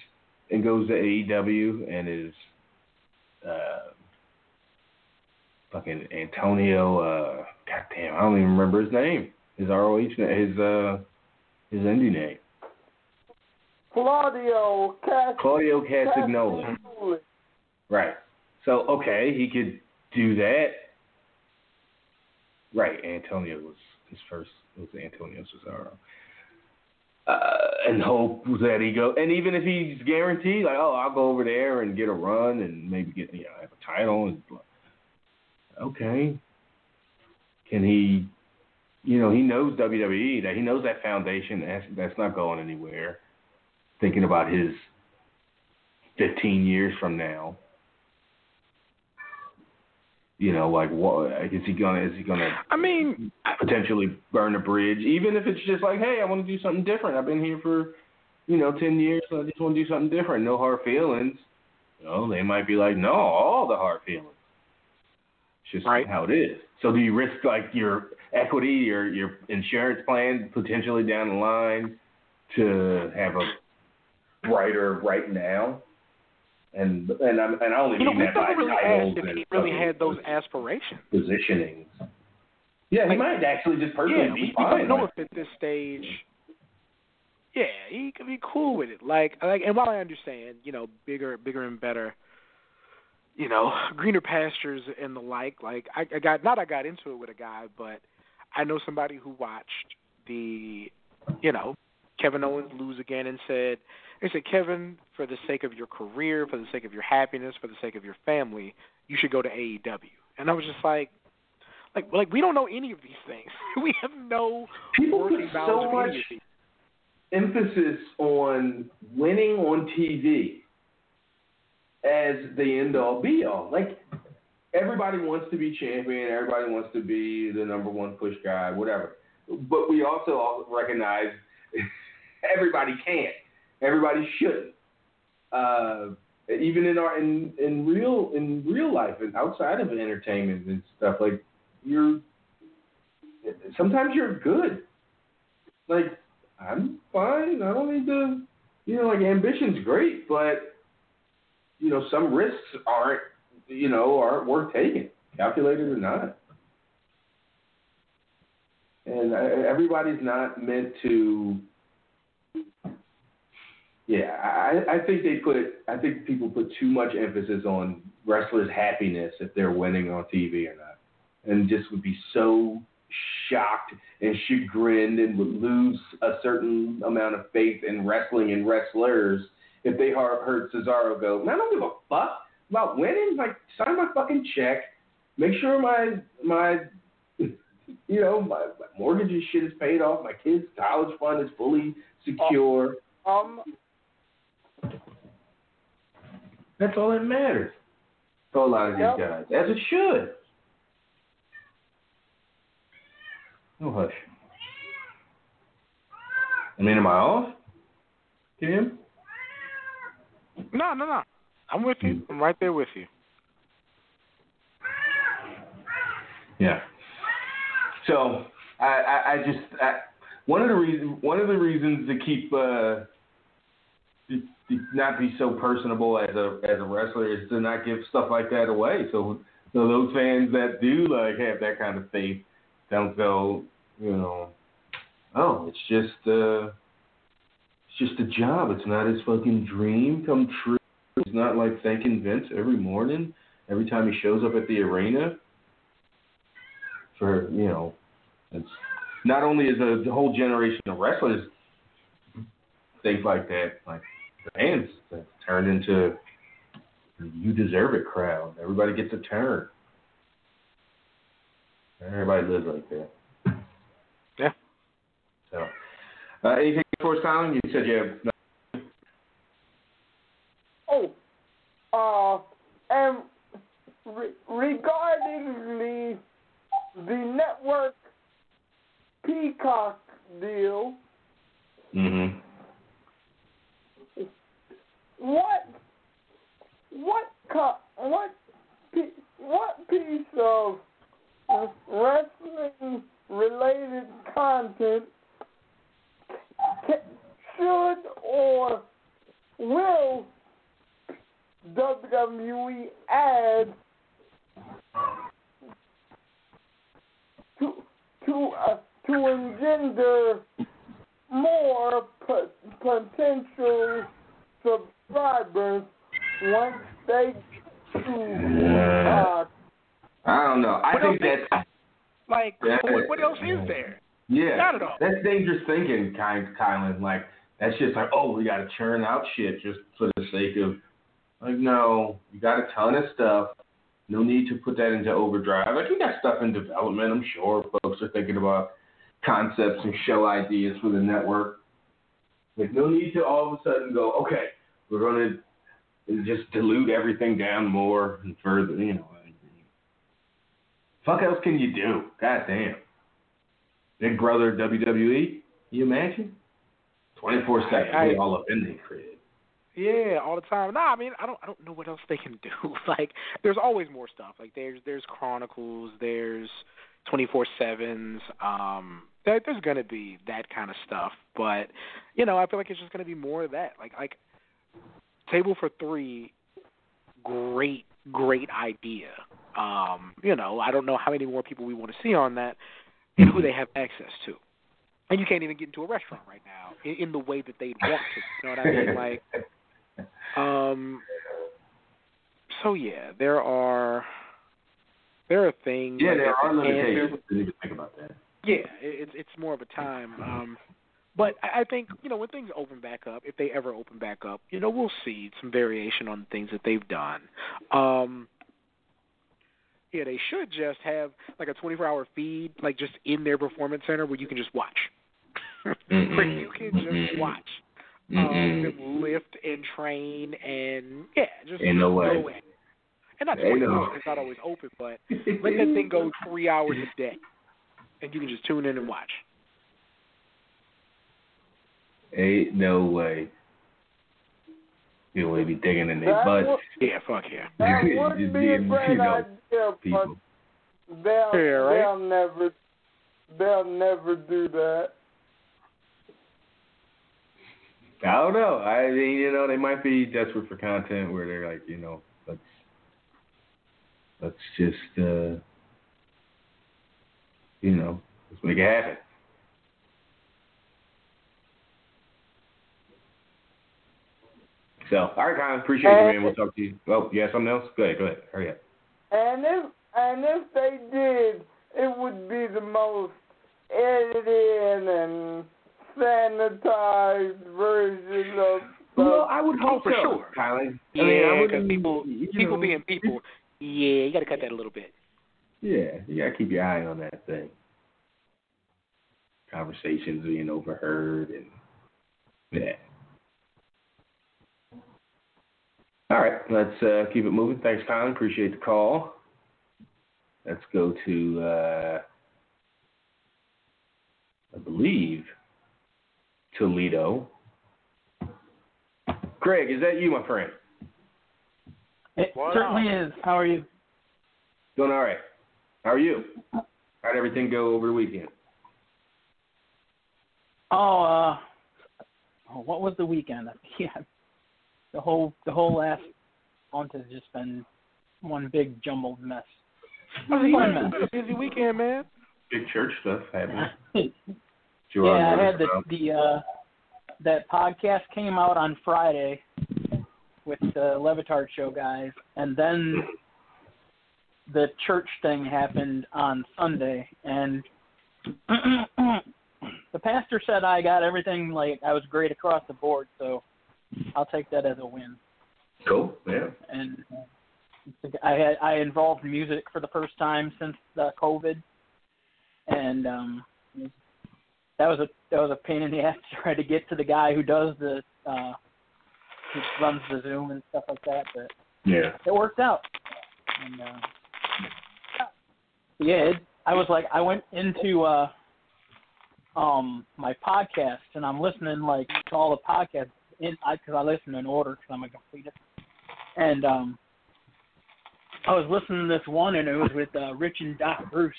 and goes to AEW and is uh, fucking Antonio. Uh, God damn, I don't even remember his name. His ROH, his uh, his indie name, Claudio Cast- Claudio Castagnoli. Castagnoli. Right. So okay, he could do that. Right. Antonio was his first. Was Antonio Cesaro. Uh, and hope that he go, and even if he's guaranteed, like, oh, I'll go over there and get a run and maybe get, you know, have a title. And okay, can he? You know, he knows WWE. That he knows that foundation. That's that's not going anywhere. Thinking about his 15 years from now. You know, like what is he gonna? Is he gonna I mean, potentially burn a bridge, even if it's just like, hey, I want to do something different. I've been here for, you know, ten years, so I just want to do something different. No hard feelings. You know, they might be like, no, all the hard feelings. It's just Right. how it is. So do you risk like your equity, your your insurance plan potentially down the line to have a brighter right now? And and I'm and I only you know, mean that by really titles asked if he really had those aspirations. positionings. Yeah, he Like- might actually just personally Yeah, be we, we fine. don't know if at this stage. Yeah, he could be cool with it. Like, like, and while I understand, you know, bigger, bigger and better, you know, greener pastures and the like. Like, I, I got not I got into it with a guy, but I know somebody who watched the, you know, Kevin Owens lose again and said, they said, Kevin, for the sake of your career, for the sake of your happiness, for the sake of your family, you should go to AEW. And I was just like, like, like we don't know any of these things. we have no People put so much any of these. emphasis on winning on TV as the end all be all. Like everybody wants to be champion, everybody wants to be the number one push guy, whatever. But we also recognize everybody can't. Everybody shouldn't. Uh, even in our in, in real in real life and outside of entertainment and stuff like you're sometimes you're good. Like I'm fine. I don't need to. You know, like ambition's great, but you know some risks aren't you know aren't worth taking, calculated or not. And everybody's not meant to. Yeah, I, I think they put. I think people put too much emphasis on wrestlers' happiness if they're winning on TV or not, and just would be so shocked and chagrined and would lose a certain amount of faith in wrestling and wrestlers if they heard Cesaro go, I don't give a fuck about winning. Like, sign my fucking check. Make sure my my you know my, my mortgage and shit is paid off. My kids' college fund is fully secure. Um. That's all that matters for a lot of these Yep. guys, as it should. No hush. I mean, am I off? Tim? No, no, no. I'm with you. I'm right there with you. Yeah. So I, I, I just I, one of the reasons one of the reasons to keep uh, to, to not be so personable as a as a wrestler is to not give stuff like that away. So so those fans that do like have that kind of faith don't go, you know, oh, it's just uh, it's just a job. It's not his fucking dream come true. It's not like thanking Vince every morning, every time he shows up at the arena for you know, it's not only is a the whole generation of wrestlers things like that, like the fans have turned into you deserve it crowd. Everybody gets a turn. Everybody lives like that. Yeah. So, uh, anything for us, Colin? You said you have. Oh, uh, and re- regarding the the network Peacock deal, Mm-hmm. what what co- what pi- what piece of wrestling related content ca- should or will WWE add to to uh, to engender more po- potential subscribers once they do uh, I don't know. I What think else that's Like, Yeah. what, what else is there? Yeah, Not at all. that's dangerous thinking, kind Kylan. Like that's just like, oh, we got to churn out shit just for the sake of, like, no, you got a ton of stuff. No need to put that into overdrive. Like we got stuff in development. I'm sure folks are thinking about concepts and show ideas for the network. Like no need to all of a sudden go, okay, we're gonna just dilute everything down more and further. You know, fuck else can you do? God damn. Big Brother WWE. You imagine? Twenty four seven. I- We all up in the crib. Yeah, all the time. Nah, I mean, I don't, I don't know what else they can do. like, there's always more stuff. Like, there's, there's Chronicles, there's twenty four sevens. Um, there, there's gonna be that kind of stuff. But, you know, I feel like it's just gonna be more of that. Like, like, Table for Three, great, great idea. Um, you know, I don't know how many more people we want to see on that, and who they have access to. And you can't even get into a restaurant right now in, in the way that they'd want to. You know what I mean? Like. Um. So yeah, there are there are things. yeah, like there are limitations. Didn't even think about that. Yeah, it's it's more of a time. Um, but I I think you know when things open back up, if they ever open back up, you know we'll see some variation on things that they've done. Um, yeah, they should just have like a 24-hour feed, like just in their performance center where you can just watch. Where you can just Mm-mm. watch um, Mm-mm. them lift and train and yeah, just Ain't no way. go at it. And not Ain't twenty no- it's not always open, but let that thing go three hours a day, and you can just tune in and watch. Ain't no way. You know, they be digging in their That butts. would- Yeah, fuck yeah. That Just would be a being, great you know, idea, people. but they'll Yeah, right? they'll never they'll never do that. I don't know. I mean, you know, they might be desperate for content where they're like, you know, let's let's just uh you know, let's make it happen. So, all right, Colin, appreciate you, man. We'll talk to you. Oh, you have something else? Go ahead, go ahead. Hurry up. And if and if they did, it would be the most edited and sanitized version of. Well, I would Oh, hope for so, sure. Colin. I Yeah, mean, I 'cause wouldn't- people you people know, being people. Yeah, you got to cut that a little bit. Yeah, you gotta keep your eye on that thing. Conversations being overheard and yeah. All right, let's uh, keep it moving. Thanks, Colin. Appreciate the call. Let's go to uh, I believe Toledo. Greg, is that you, my friend? It What certainly is. How are you? Doing all right. How are you? How'd everything go over the weekend? Oh, uh, oh, what was the weekend? Yeah, the whole the whole last month has just been one big jumbled mess. Fun you mess. had a busy weekend, man. Big church stuff happening. yeah, I had the the uh, that podcast came out on Friday with the Le Batard show guys, and then the church thing happened on Sunday, and the pastor said I got everything like I was great across the board, so I'll take that as a win. Cool. Yeah. And I had I involved music for the first time since uh, COVID, and um, that was a that was a pain in the ass to try to get to the guy who does the uh, who runs the Zoom and stuff like that, but Yeah. it worked out. And uh, yeah, it, I was like, I went into uh, um my podcast and I'm listening like to all the podcasts in because I, listen in order because I'm a completer. And um, I was listening to this one and it was with uh, Rich and Doc Bruce,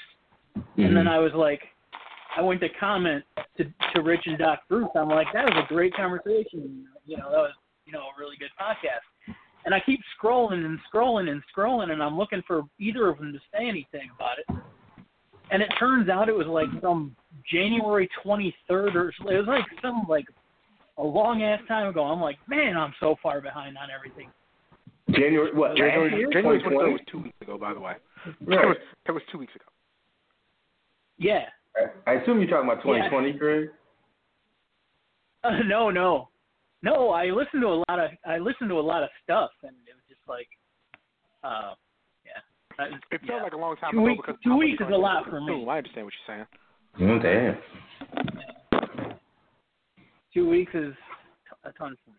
and then I was like, I went to comment to to Rich and Doc Bruce. I'm like, that was a great conversation. You know, that was you know a really good podcast. And I keep scrolling and scrolling and scrolling, and I'm looking for either of them to say anything about it. And it turns out it was like some January 23rd, or it was like some like a long ass time ago. I'm like, man, I'm so far behind on everything. January what? January. January 23rd was two weeks ago, by the way. That was, that was two weeks ago. Yeah. I I assume you're talking about 2020, Craig. Uh, no, no, no. I listened to a lot of I listened to a lot of stuff, and it was just like, uh, yeah. I, It felt yeah. like a long time Two ago weeks- because two weeks is a lot for through. me. I understand what you're saying. Oh damn. two weeks is a ton for me.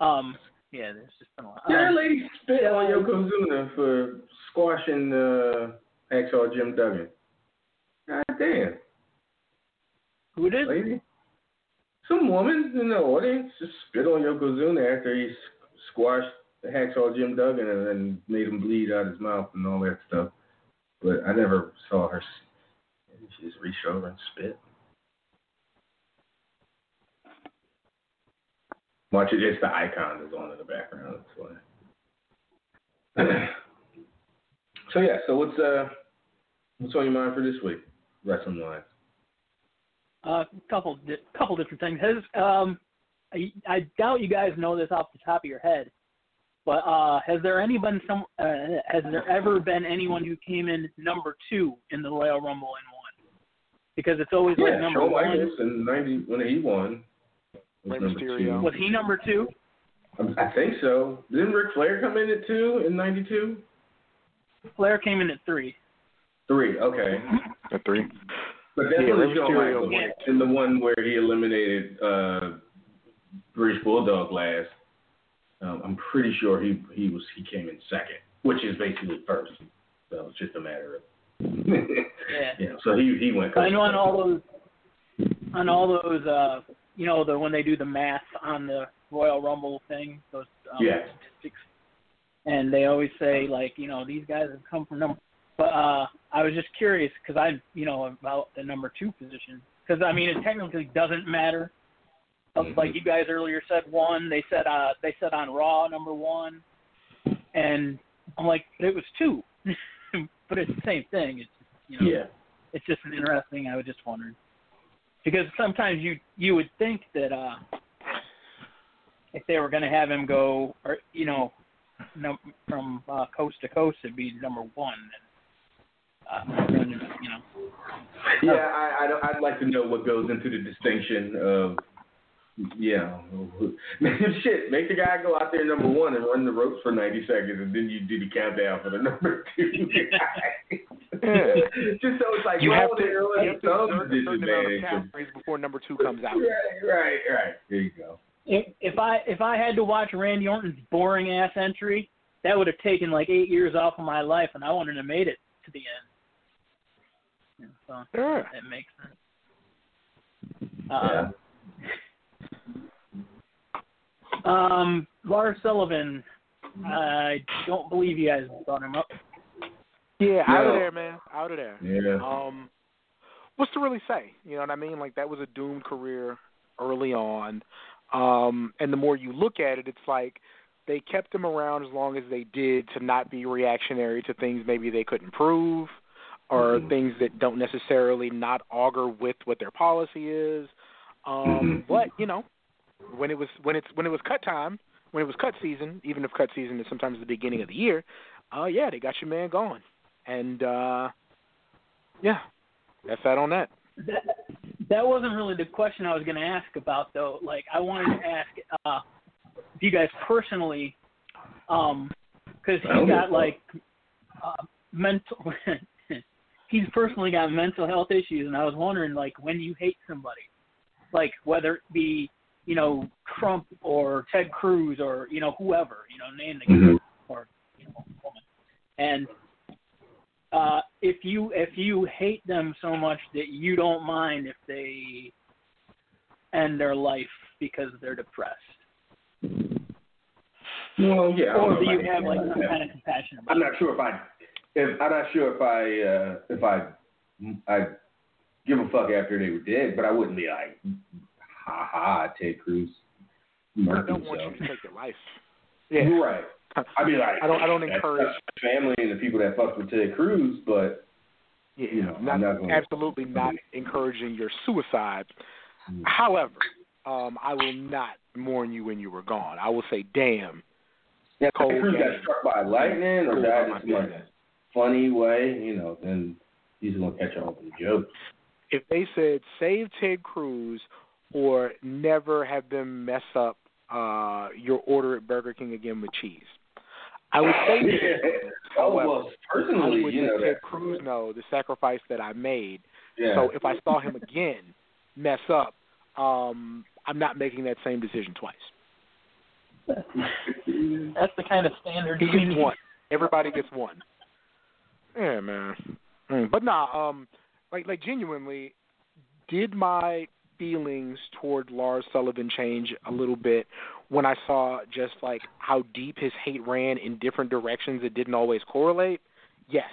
Um, yeah, there's just been a lot. Yeah, Um, lady spit on Yokozuna for squashing uh, Hacksaw Jim Duggan. God damn, who did? lady. Some woman in the audience just spit on Yokozuna after he squashed the Hacksaw Jim Duggan and then made him bleed out his mouth and all that stuff. But I never saw her. she just reached over and spit. Watch it, just the icon is on in the background. That's why. so yeah, so what's uh what's on your mind for this week, wrestling wise? A uh, couple, di- couple different things. Has um, I, I doubt you guys know this off the top of your head, but uh, has there any been some? Uh, has there ever been anyone who came in number two in the Royal Rumble and won? Because it's always like Yeah, number Shawn one. Michaels in ninety when he won. was number two. Was he number two? I I think so. Didn't Ric Flair come in at two in ninety two? Flair came in at three. Three, okay. At three. But that's Yeah, what Rey Shawn Mysterio Michaels won. in the one where he eliminated uh, British Bulldog last. Um, I'm pretty sure he he was he came in second, which is basically first. So it's just a matter of Yeah. yeah. So he he went. I know on all those on all those uh you know the when they do the math on the Royal Rumble thing, those um, Yeah. statistics, and they always say like you know these guys have come from number. But uh I was just curious because I you know about the number two position because I mean it technically doesn't matter. Mhm. Like you guys earlier said one, they said uh they said on Raw number one, and I'm like but it was two, but it's the same thing. It's you know Yeah. it's just an interesting. I was just wondering because sometimes you you would think that uh if they were going to have him go or you know num- from uh, coast to coast, it'd be number one. And, uh, you know, Yeah, I, I I'd like to know what goes into the distinction of, yeah, shit. Make the guy go out there number one and run the ropes for ninety seconds, and then you do the countdown for the number two guy. Just so it's like You have to, you have to a certain amount of disadvantage. calories before number two comes out. Right, right, right. There you go. if if I if I had to watch Randy Orton's boring ass entry, that would have taken like eight years off of my life, and I wouldn't have made it to the end. Yeah, so Sure. that makes sense. Uh, Um, Lars Sullivan. I don't believe you guys brought him up. Yeah, out of there, man. Out of there. Yeah. Um, what's to really say? You know what I mean? Like that was a doomed career early on. Um, and the more you look at it, it's like they kept him around as long as they did to not be reactionary to things maybe they couldn't prove or Mhm. things that don't necessarily not augur with what their policy is. Um, Mhm. but you know, when it was when it's when it was cut time, when it was cut season, even if cut season is sometimes the beginning of the year, uh, yeah, they got your man going, and uh, yeah, that's that on that. That that wasn't really the question I was going to ask about though. Like I wanted to ask uh, if you guys personally, um, because I don't he's give a got like uh, mental. he's personally got mental health issues, and I was wondering like when you hate somebody, like whether it be you know Trump or Ted Cruz or you know whoever you know name the Mhm. or you know woman, and uh, if you if you hate them so much that you don't mind if they end their life because they're depressed, Well, yeah. Or do you I- have like some kind of compassion about I'm it? not sure if I, if I'm not sure if I, uh, if I, I give a fuck after they were dead, but I wouldn't be like, ha ha, Ted Cruz I don't want himself. you to take your life. Yeah, You're right. I'd be like, I don't- I don't encourage- the family and the people that fucked with Ted Cruz, but yeah, You know, I'm not, not gonna- absolutely not encouraging your suicide. Mm. However, um, I will not mourn you when you were gone. I will say, damn, yeah, Ted Cruz got struck by lightning or died about in my some like business. funny way, you know, then he's gonna catch on with the joke. if they said save Ted Cruz or never have them mess up uh, your order at Burger King again with cheese, I would say Ted Cruz. oh However, well, I personally, would you know let Ted that. Cruz know the sacrifice that I made. Yeah. So if I saw him again mess up, um, I'm not making that same decision twice. That's the kind of standard. He we gets one. Everybody gets one. Yeah, man. Mm, But nah, um, like like genuinely, did my feelings toward Lars Sullivan change a little bit when I saw just like how deep his hate ran in different directions that didn't always correlate? Yes.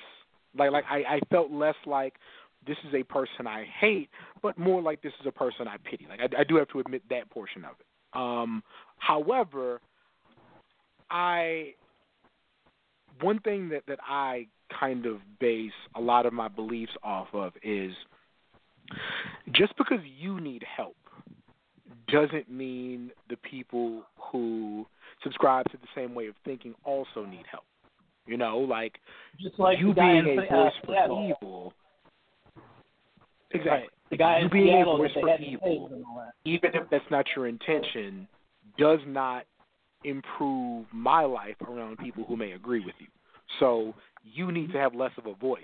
Like like I, I felt less like this is a person I hate, but more like this is a person I pity. Like I, I do have to admit that portion of it. Um, however, I one thing that that I kind of base a lot of my beliefs off of is just because you need help doesn't mean the people who subscribe to the same way of thinking also need help. You know, like Just like you being a voice for Seattle. evil. Exactly. Right. The guy You in being a Seattle voice that for evil. to and all that. even if that's not your intention, does not improve my life around people who may agree with you. So you need to have less of a voice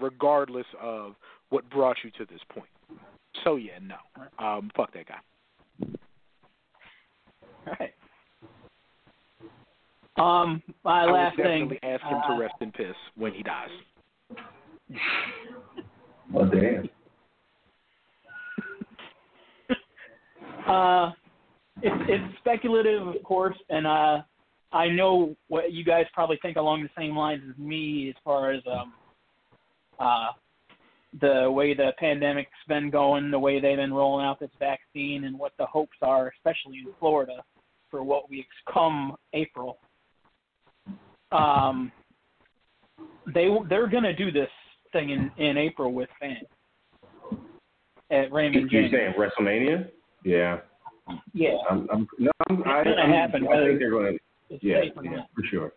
regardless of what brought you to this point. So yeah, no, um, fuck that guy. All right. Um, my I would last definitely thing. ask him uh, to rest in piss when he dies. Oh damn. Uh, it's it's speculative, of course, and uh, I know what you guys probably think along the same lines as me as far as um, uh, the way the pandemic's been going, the way they've been rolling out this vaccine, and what the hopes are, especially in Florida, for what we come April. Um, they they're gonna do this thing in in April with fans at Raymond James. You saying WrestleMania? Yeah. Yeah, I'm, I'm, no, I'm, I, It's gonna I'm- happen, I think they're going to. It's Yeah, yeah, for sure.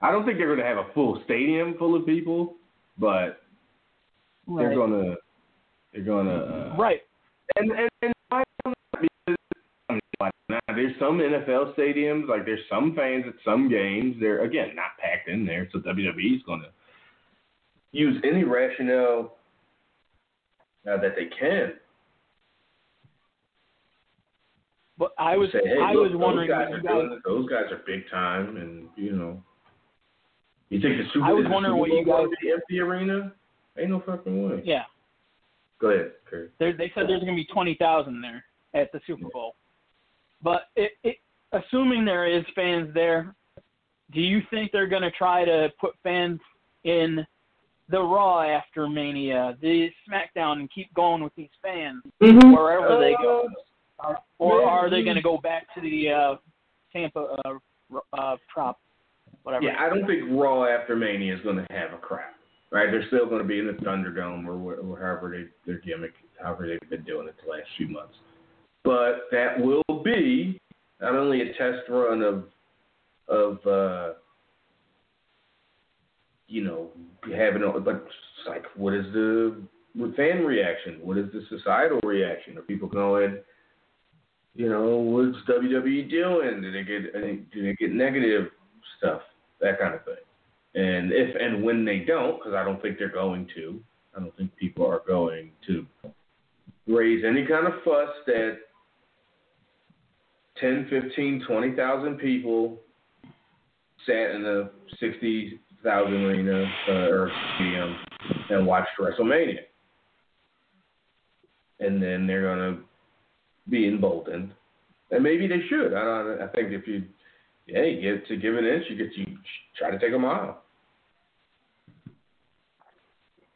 I don't think they're going to have a full stadium full of people, but they're going to. They're going to. Uh, Right. And and, and why not? Because I mean, why not? there's some NFL stadiums, like there's some fans at some games. They're again not packed in there, so WWE's going to use any rationale uh, that they can. But I was say, hey, I look, was wondering those guys, are you guys doing those guys are big time, and you know, you think the Super I was wondering Super what you Bowl guys- gonna be empty arena? Ain't no fucking way. yeah. Go ahead, Kurt. There, they said there's going to be twenty thousand there at the Super Bowl. But it, it, assuming there is fans there, do you think they're going to try to put fans in the Raw after Mania, the SmackDown, and keep going with these fans mm-hmm. wherever they go? Uh, Or are they going to go back to the uh, Tampa uh, uh, prop, whatever? Yeah, I don't think Raw after Mania is going to have a crowd. Right? They're still going to be in the Thunderdome or, wh- or however they their gimmick, however they've been doing it the last few months. But that will be not only a test run of of uh, you know having, a, but like what is the fan reaction? What is the societal reaction? Are people going? You know, what's WWE doing? Did they get did they get negative stuff? That kind of thing. And if and when they don't, because I don't think they're going to, I don't think people are going to raise any kind of fuss that 10, 15, 20,000 people sat in a 60,000 arena uh, or stadium and watched WrestleMania. And then they're going to be emboldened. And maybe they should. I don't. I think if you, yeah, you get to give an inch, you get you try to take a mile.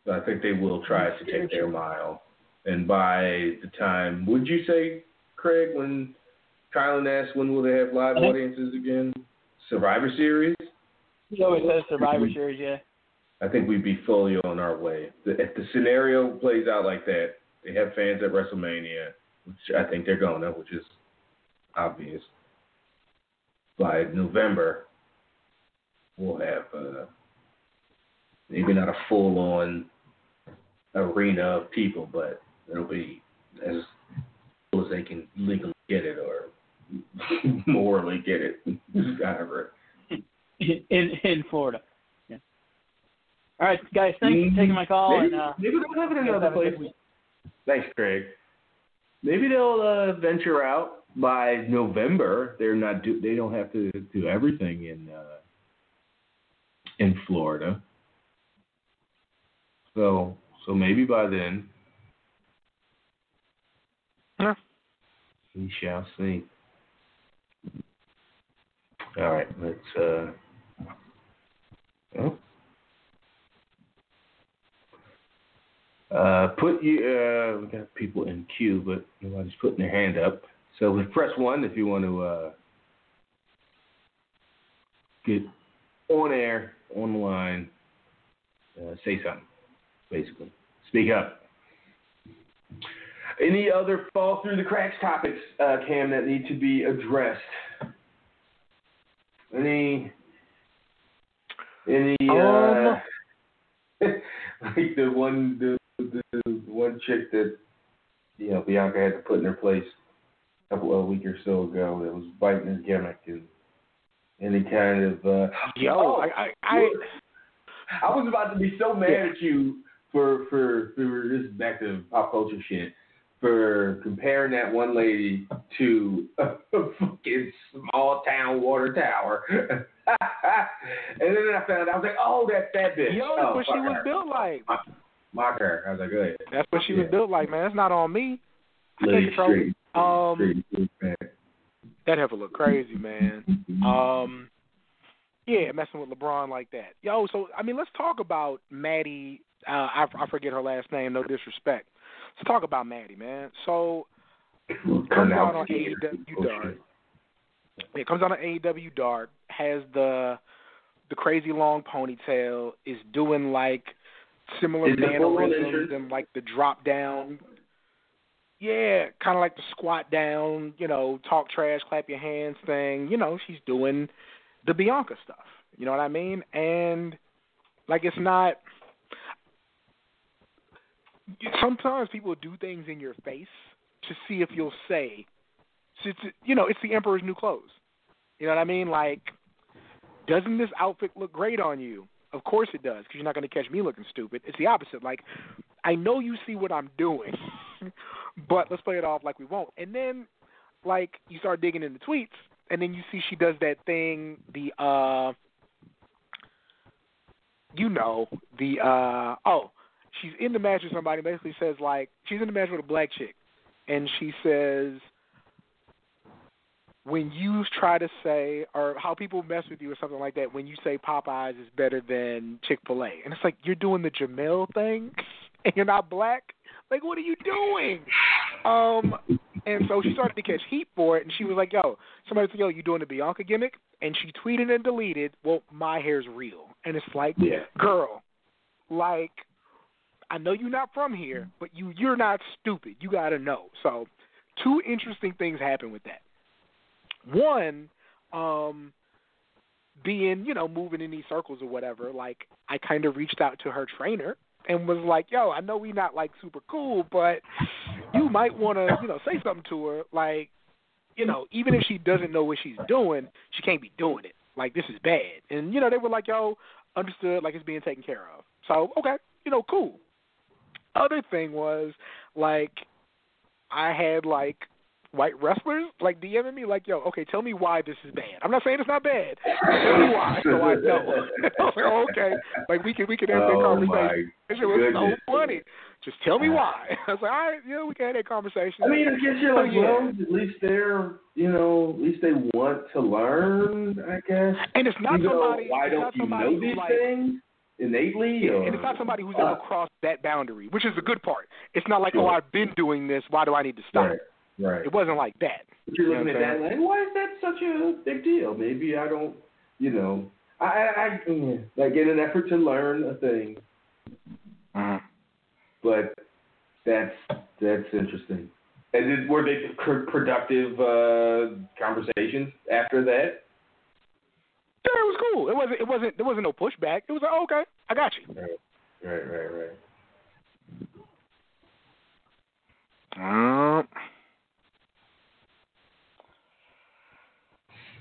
So I think they will try to take their mile. And by the time, would you say, Craig, when Kylan asked when will they have live think- audiences again? Survivor Series. He always says Survivor Series, yeah. I think we'd be fully on our way. The- If the scenario plays out like that, they have fans at WrestleMania, which I think they're going to, which is obvious. By November, we'll have uh, maybe not a full-on arena of people, but it'll be as full as they can legally get it or morally get it, however. in in Florida. Yeah. All right, guys. Thanks for taking my call. Maybe, and uh, maybe they'll have it in another have a good place. Thanks, Craig. Maybe they'll uh, venture out by November. They're not do. They don't have to do everything in uh, in Florida. So so maybe by then. Yeah. We shall see. All right, let's. Uh, oh. Uh, put you. Uh, we got people in queue, but nobody's putting their hand up. So we press one if you want to uh, get on air, on the line, uh, say something. Basically, speak up. Any other fall through the cracks topics, uh, Cam, that need to be addressed? Any? Any? Uh, Um. like the one, the, the one chick that you know Bianca had to put in her place a couple a week or so ago that was biting his gimmick and any kind of. Uh, Yo, oh, I, I, I I was about to be so mad at you for for for this back to pop culture shit. For comparing that one lady to a fucking small town water tower, and then I found out I was like, oh, that's that bitch. Yo, oh, that's what she fuck was her. built like. Mock her. I was like, go ahead. That's what she was built like, man. That's not on me. Lady straight, Um, straight, straight back. that heifer look crazy, man. Um, yeah, messing with LeBron like that. Yo, so I mean, let's talk about Maddie. Uh, I, I forget her last name. No disrespect. Let's talk about Maddie, man. So comes out on AEW Dark. It comes out on AEW Dark. Has the the crazy long ponytail. Is doing like similar Is it full on mannerisms and like the drop down. Yeah, kind of like the squat down, you know, talk trash, clap your hands thing. You know, she's doing the Bianca stuff. You know what I mean? And like it's not. Sometimes people do things in your face to see if you'll say, to, you know, it's the emperor's new clothes. You know what I mean? Like, doesn't this outfit look great on you? Of course it does, because you're not going to catch me looking stupid. It's the opposite. Like, I know you see what I'm doing, but let's play it off like we won't. And then, like, you start digging in the tweets, and then you see she does that thing, the uh, you know, the uh, oh, she's in the match with somebody. Basically says like she's in the match with a black chick, and she says when you try to say or how people mess with you or something like that when you say Popeyes is better than Chick Fil A, and it's like you're doing the Jamel thing, and you're not black. Like, what are you doing? Um, and so she started to catch heat for it, and she was like, "Yo, somebody said, yo, you doing the Bianca gimmick?" And she tweeted and deleted, "Well, my hair's real," and it's like, Yeah. girl, like, I know you're not from here, but you you're not stupid. You got to know. So, two interesting things happen with that. One, um, being you know moving in these circles or whatever. Like, I kind of reached out to her trainer and was like, "Yo, I know we not like super cool, but you might want to you know say something to her. Like, you know, even if she doesn't know what she's doing, she can't be doing it. Like, this is bad." And you know, they were like, "Yo, understood. Like, it's being taken care of." So, okay, you know, cool. Other thing was like, I had like white wrestlers like DMing me like, "Yo, okay, tell me why this is bad." I'm not saying it's not bad. Tell me why, so I know. I was like, oh, okay, like we can we can have that Oh conversation. my shit was goodness. so funny. Just tell me why. I was like, all right, yeah, we can have that conversation. I mean, I guess you're like, Oh, yeah. well, at least they're, you know, at least they want to learn, I guess. and it's not You know, somebody. why it's don't you know these like, things innately? Or, And it's not somebody who's Uh, ever crossed that boundary, which is the good part. It's not like, oh, I've been doing this. Why do I need to stop? Right, right. It wasn't like that. But you're You know looking what at that like, why is that such a big deal? Maybe I don't, you know, I, I, I like in an effort to learn a thing. But that's that's interesting. And did, were they pr- productive uh, conversations after that? Yeah, it was cool. It wasn't. It wasn't. There wasn't no pushback. It was like, oh, okay, I got you. Right, right, right, right. Uh,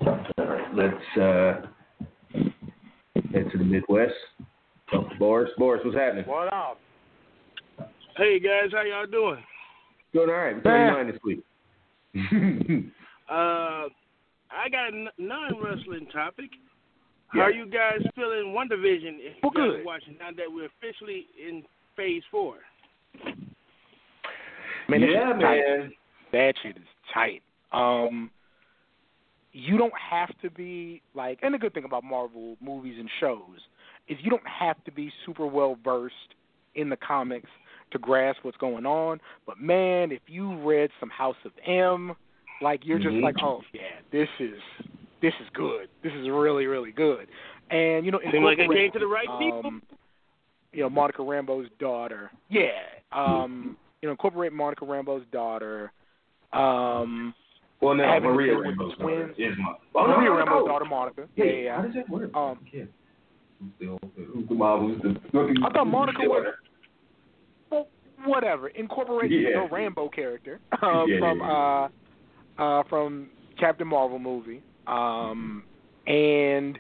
All right, let's uh, head to the Midwest. Talk to Boris. Boris, what's happening? What up? Hey guys, how y'all doing? Doing all right. What's on your mind this week? Uh, I got a n- non-wrestling topic. How are you guys feeling? WandaVision. If you Well, guys good. watching now that we're officially in phase four. man, that yeah, shit's tight. man. That shit is tight. Um, you don't have to be like, and the good thing about Marvel movies and shows is you don't have to be super well versed in the comics to grasp what's going on. But man, if you read some House of M, like you're just Mhm. like, oh yeah, this is this is good. This is really really good. And you know, Seemed like it incorporate, came to the right people. um, You know, Monica Rambeau's daughter. Yeah. Um, you know, incorporate Monica Rambeau's daughter. Um, Well, no, Having Maria to do with Rambeau's daughter is my. Oh, Maria no, Rambeau's daughter, Monica. Yeah, Hey, yeah. How does that work? Um, yeah. Who's the, who's the mom? Who's the? I thought Monica was- Well, whatever. Incorporate Yeah. the Rambeau character um, Yeah, from yeah, uh uh from Captain Marvel movie. Um and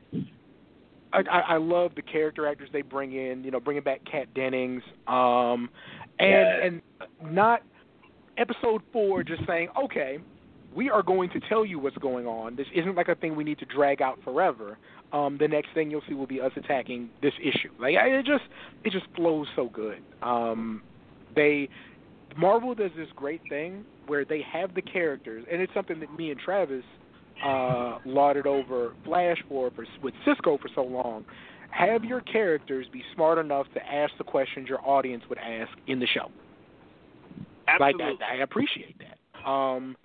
I, I I love the character actors they bring in. You know, bringing back Kat Dennings, um, and Yeah. and not episode four just saying, okay, we are going to tell you what's going on. This isn't like a thing we need to drag out forever. Um, the next thing you'll see will be us attacking this issue. Like I- it just it just flows so good. Um, they Marvel does this great thing where they have the characters, and it's something that me and Travis uh, lauded over Flash for, for with Cisco for so long. Have your characters be smart enough to ask the questions your audience would ask in the show. Like Absolutely. I, I appreciate that. Um,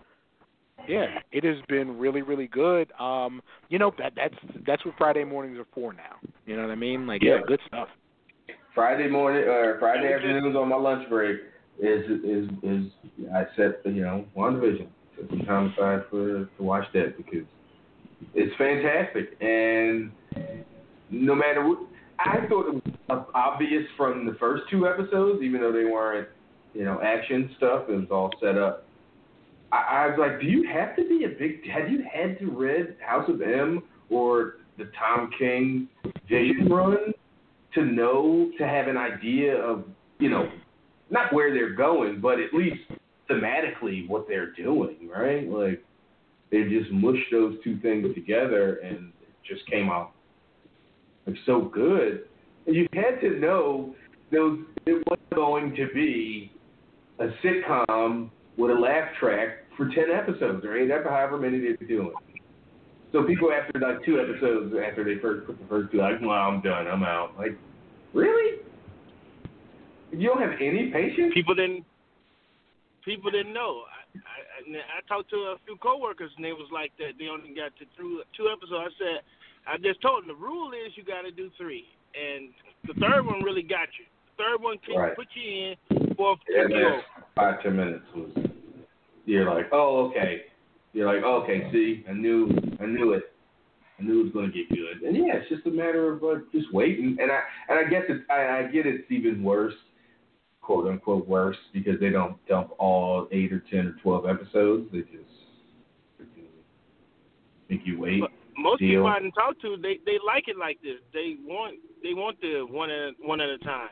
yeah, it has been really, really good. Um, you know that that's that's what Friday mornings are for now. You know what I mean? Like, yeah, Yeah. good stuff. Friday morning or Friday Yeah, we afternoons on my lunch break is is is I set you know WandaVision set some time aside for to watch that because it's fantastic and no matter what I thought it was obvious from the first two episodes even though they weren't you know action stuff it was all set up. I, I was like, do you have to be a big? Have you had to read House of M or the Tom King Vision run to know to have an idea of you know not where they're going, but at least thematically what they're doing, right? Like they just mushed those two things together and it just came out like so good. And you had to know those it was going to be a sitcom with a laugh track for ten episodes or eight, however many they're doing. So people after like two episodes after they first put the first two, like, well, I'm done, I'm out. Like, really? You don't have any patience? people didn't people didn't know. I, I, I talked to a few coworkers and they was like that. They only got to through two episodes. I said, I just told them the rule is you got to do three, and the third one really got you. The third one can Right. put you in Yeah, for you. Five ten minutes was. You're like, oh, okay. You're like, oh, okay. See, I knew, I knew it. I knew it was going to get good. And yeah, it's just a matter of uh, just waiting. And I and I guess it's I, I get it's even worse, quote unquote worse, because they don't dump all eight or ten or twelve episodes. They just make you wait. But most Deal. people I didn't talk to, they they like it like this. They want they want the one at one at a time.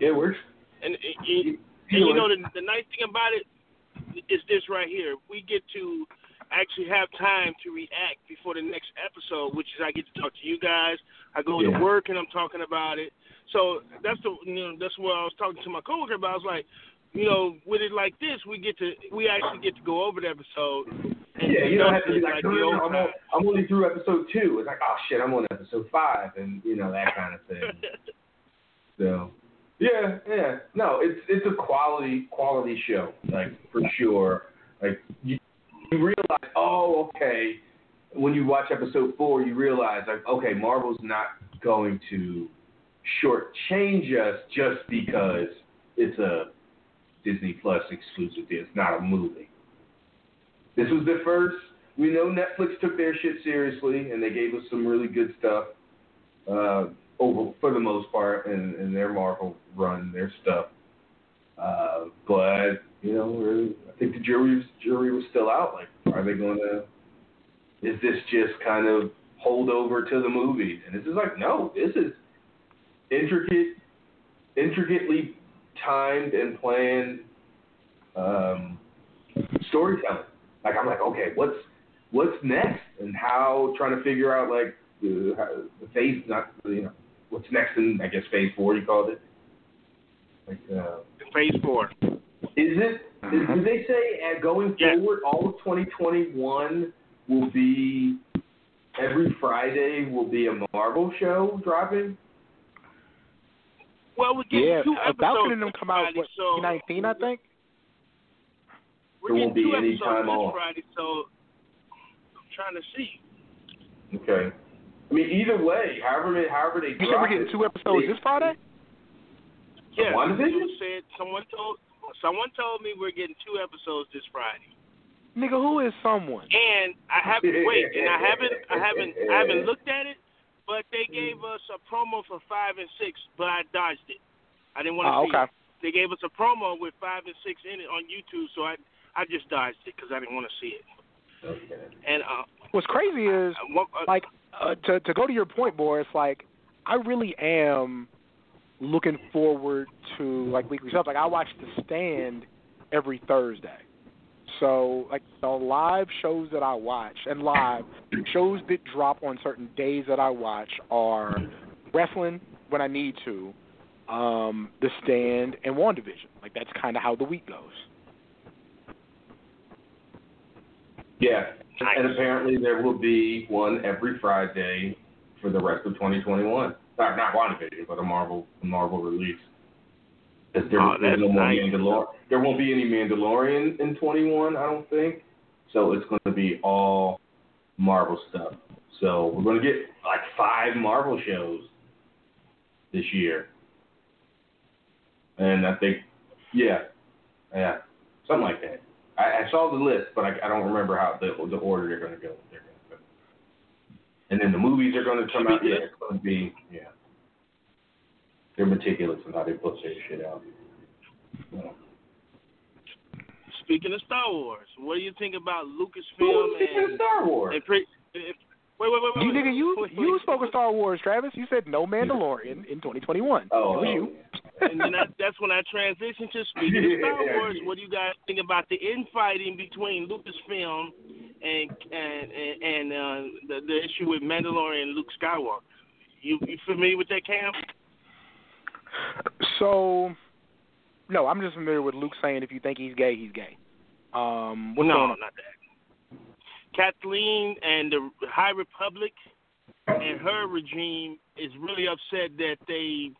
Yeah, it works. And, uh, and, and, and you know the, the nice thing about it is this right here. We get to actually have time to react before the next episode, which is I get to talk to you guys. I go Yeah. to work and I'm talking about it. So that's the you know that's what I was talking to my coworker about. I was like, you know, with it like this, we get to we actually get to go over the episode. And Yeah, you don't have to be discuss like, no, no, the no, old I'm, on. I'm only through episode two. It's like, oh shit, I'm on episode five, and you know that kind of thing. So, yeah, yeah, no, it's it's a quality quality show, like for sure. Like you, you realize, oh, okay. When you watch episode four, you realize, like, okay, Marvel's not going to shortchange us just because it's a Disney Plus exclusive. It's not a movie. This was the first. We know Netflix took their shit seriously, and they gave us some really good stuff. Uh, over for the most part, in, in their Marvel run, their stuff. Uh, but you know, I think the jury was, jury was still out. Like, are they going to? Is this just kind of hold over to the movies? And this is like, no, this is intricate, intricately timed and planned um, storytelling. Like, I'm like, okay, what's what's next, and how trying to figure out like the, how, the phase, not you know, what's next in I guess phase four you called it. Like, uh, Phase four. is it? Is, did they say uh, going Yeah. forward, all of 2021 will be every Friday will be a Marvel show dropping? Well, we're getting Yeah, two episodes. Falcon and them this come out Friday, what so 2019, I think. We're There getting won't be two any episodes time off. Friday, so I'm trying to see. Okay. I mean, either way, however many, however they You said we're getting two episodes they- this Friday. Yeah, WandaVision? someone said someone told someone told me we're getting two episodes this Friday, Nigga, who is someone? and I haven't wait, and I haven't I haven't I haven't looked at it, but they gave us a promo for five and six, but I dodged it. I didn't want to Oh, see okay. it. They gave us a promo with five and six in it on YouTube, so I I just dodged it because I didn't want to see it. Okay. And uh, What's crazy is I- what- uh, like uh, to to go to your point, Boris, like I really am looking forward to like weekly stuff. Like I watch The Stand every Thursday. So like the live shows that I watch and live shows that drop on certain days that I watch are wrestling when I need to, um, The Stand and WandaVision. Like that's kind of how the week goes. Yeah, and apparently there will be one every Friday for the rest of 2021. Not not WandaVision, but a Marvel a Marvel release. there, Oh, there's that's no nice. Mandalor- There won't be any Mandalorian in 21, I don't think. So it's going to be all Marvel stuff. So we're going to get like five Marvel shows this year. And I think, yeah, yeah, something like that. I, I saw the list, but I, I don't remember how the the order they're going to go. They're going to go. And then the movies are going to come out. Yeah, it's going to be yeah. They're meticulous in how they put their shit out. So. Speaking of Star Wars, what do you think about Who Lucasfilm speaking of Star Wars? and pre- if, wait, wait, wait, wait, You nigga, you you spoke of Star Wars, Travis. You said no Mandalorian in 2021. Oh, it was oh, you. And then that, that's when I transitioned to speaking of Star Wars. What do you guys think about the infighting between Lucasfilm and and and, and uh, the the issue with Mandalorian and Luke Skywalker? You you familiar with that, Cam? So, no, I'm just familiar with Luke saying if you think he's gay, he's gay. Um, what's no, going on? not that. Kathleen and the High Republic and her regime is really upset that they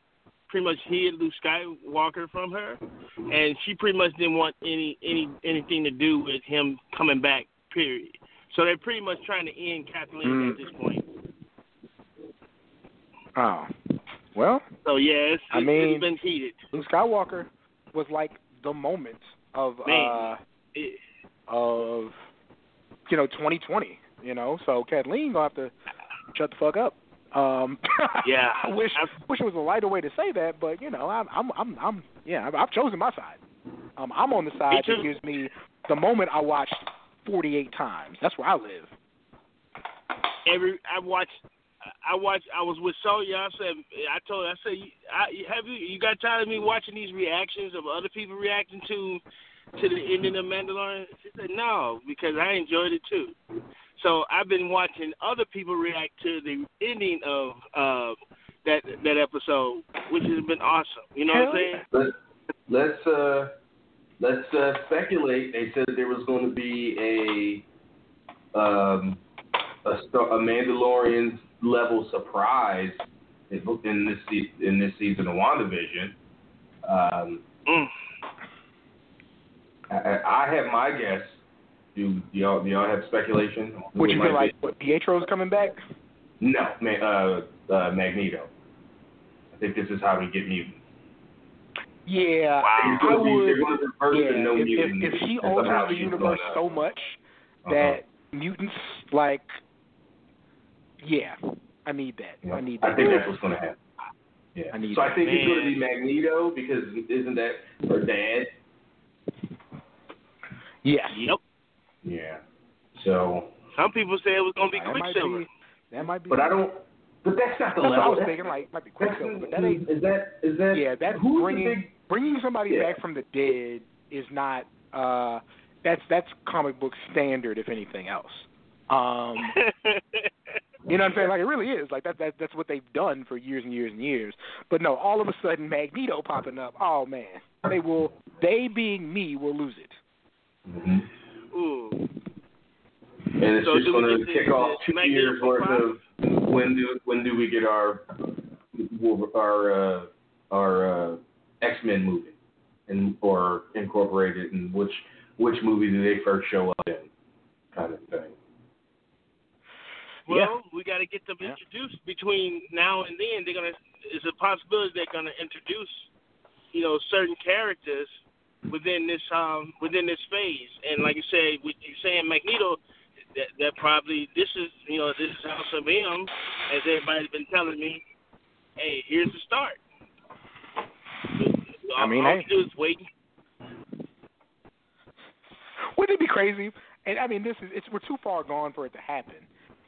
pretty much hid Luke Skywalker from her, and she pretty much didn't want any any anything to do with him coming back. Period. So they're pretty much trying to end Kathleen Mm. at this point. Oh, well, So yeah, I mean- it's been heated. Luke Skywalker was like the moment of Man. uh It, of you know 2020. You know, so Kathleen gonna have to shut the fuck up. Um, Yeah. I wish I've- wish it was a lighter way to say that, but you know, I'm I'm I'm, I'm yeah, I've, I've chosen my side. Um, I'm on the side that gives me the moment I watched 48 times. That's where I live. every I watched. I watched. I was with Sonya. I said. I told. her, I said. I, have you? You got tired of me watching these reactions of other people reacting to to the ending of Mandalorian? She said no, because I enjoyed it too. So I've been watching other people react to the ending of uh, that that episode, which has been awesome. You know what I'm saying? Let's let's uh let's uh speculate. They said there was going to be a um a, Star- a Mandalorian level surprise in in this se- in this season of WandaVision. Um, Mm. I, I I have my guess. Do, do y'all do y'all have speculation? Who Would you might feel be? like what, Pietro's coming back? No, ma- uh, uh, Magneto. I think this is how we get mutants. Yeah, Wow. I would. they're gonna reverse Yeah, no if, mutant. if, if she and somehow alters the universe so much Uh-huh. that mutants like, yeah, I need that. Yeah. I need that. I think that's what's going to happen. Yeah. I need so I think it's going to be Magneto because isn't that her dad? yes. Yep. Yeah. So, Some people say it was gonna be that might Quicksilver. be. That might be. but I don't. But that's not the That's what I was That's- thinking. Like, might be that's- Quicksilver, but that ain't. Is that is that? Yeah, that's who's bringing the big? bringing somebody Yeah. back from the dead is not. uh That's that's comic book standard, if anything else. Um, You know what I'm saying? Like it really is. Like that, that that's what they've done for years and years and years. But no, all of a sudden Magneto popping up. Oh man, they will. They being me will lose it. Mhm. Ooh. And it's So just going to kick off two years worth of when do when do we get our our uh, our uh, X Men movie and or incorporated and which which movie do they first show up in kind of thing. Well, Yeah. we got to get them Yeah. introduced between now and then. They're gonna. It's a possibility they're gonna introduce, you know, certain characters within this um within this phase. And like you said, with you saying Magneto, that that probably this is you know this is House of M, as everybody's been telling me. Hey, here's the start. I mean, all hey. we do is wait. Wouldn't it be crazy? And I mean, this is it's we're too far gone for it to happen.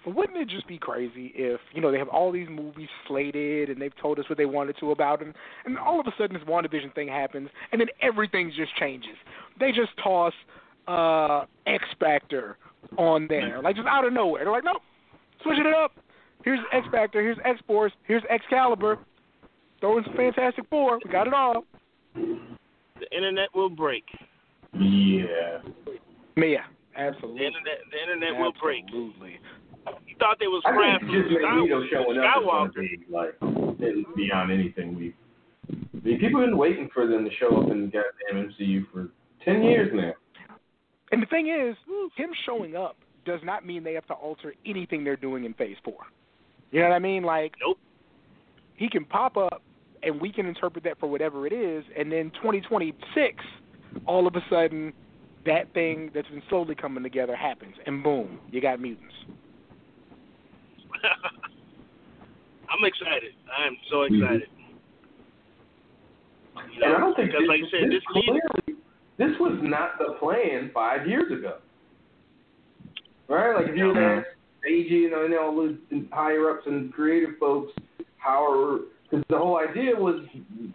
wouldn't it just be crazy if you know they have all these movies slated and they've told us what they wanted to about them, and all of a sudden this WandaVision thing happens, and then everything just changes. They just toss uh X Factor on there, like just out of nowhere. They're like, nope, switching it up. Here's X Factor, here's X Force, here's Excalibur. Throw in some Fantastic Four. We got it all. The internet will break. Yeah. Yeah, The absolutely. internet, the internet will break. Absolutely. You thought they was I crap think just Magneto showing up is going Skywalker. to be like beyond anything we. I mean, people have been waiting for them to show up in the goddamn MCU for ten years now. And the thing is, him showing up does not mean they have to alter anything they're doing in Phase Four. You know what I mean? Like, Nope. he can pop up, and we can interpret that for whatever it is, and then 2026, all of a sudden, that thing that's been slowly coming together happens, and boom, you got mutants. I'm excited. I'm so Mhm. excited. You And I don't think because, this, like you said, this this leader, clearly, this was not the plan five years ago. Right? Like if you had asked AG you know, and all the higher ups and creative folks, how because the whole idea was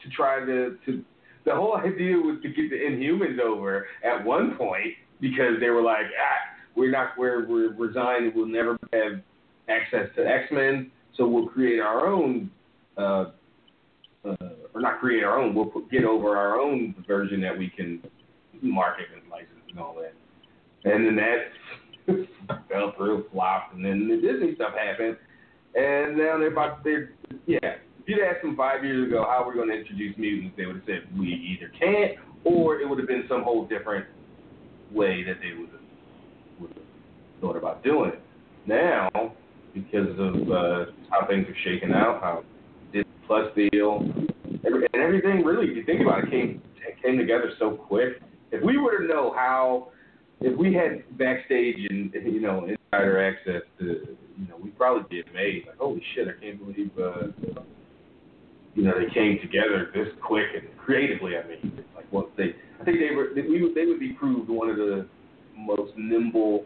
to try to to the whole idea was to get the Inhumans over at one point because they were like, ah, we're not we're we're resigned, we'll never have access to X Men, so we'll create our own. Uh, uh, or not create our own. We'll put, get over our own version that we can market and license and all that. And then that fell through, flopped, and then the Disney stuff happened. And now they're about they're yeah. If you'd asked them five years ago how we're going to introduce mutants, they would have said we either can't, or it would have been some whole different way that they would have, would have thought about doing it. Now, because of uh, how things are shaking out, how Disney Plus deal, and everything really, if you think about it, came came together so quick. If we were to know how, if we had backstage and you know insider access to, you know, we'd probably get made like, holy shit, I can't believe, uh, you know, they came together this quick and creatively. I mean, like what they, I think they were, they, we would, they would be proved one of the most nimble,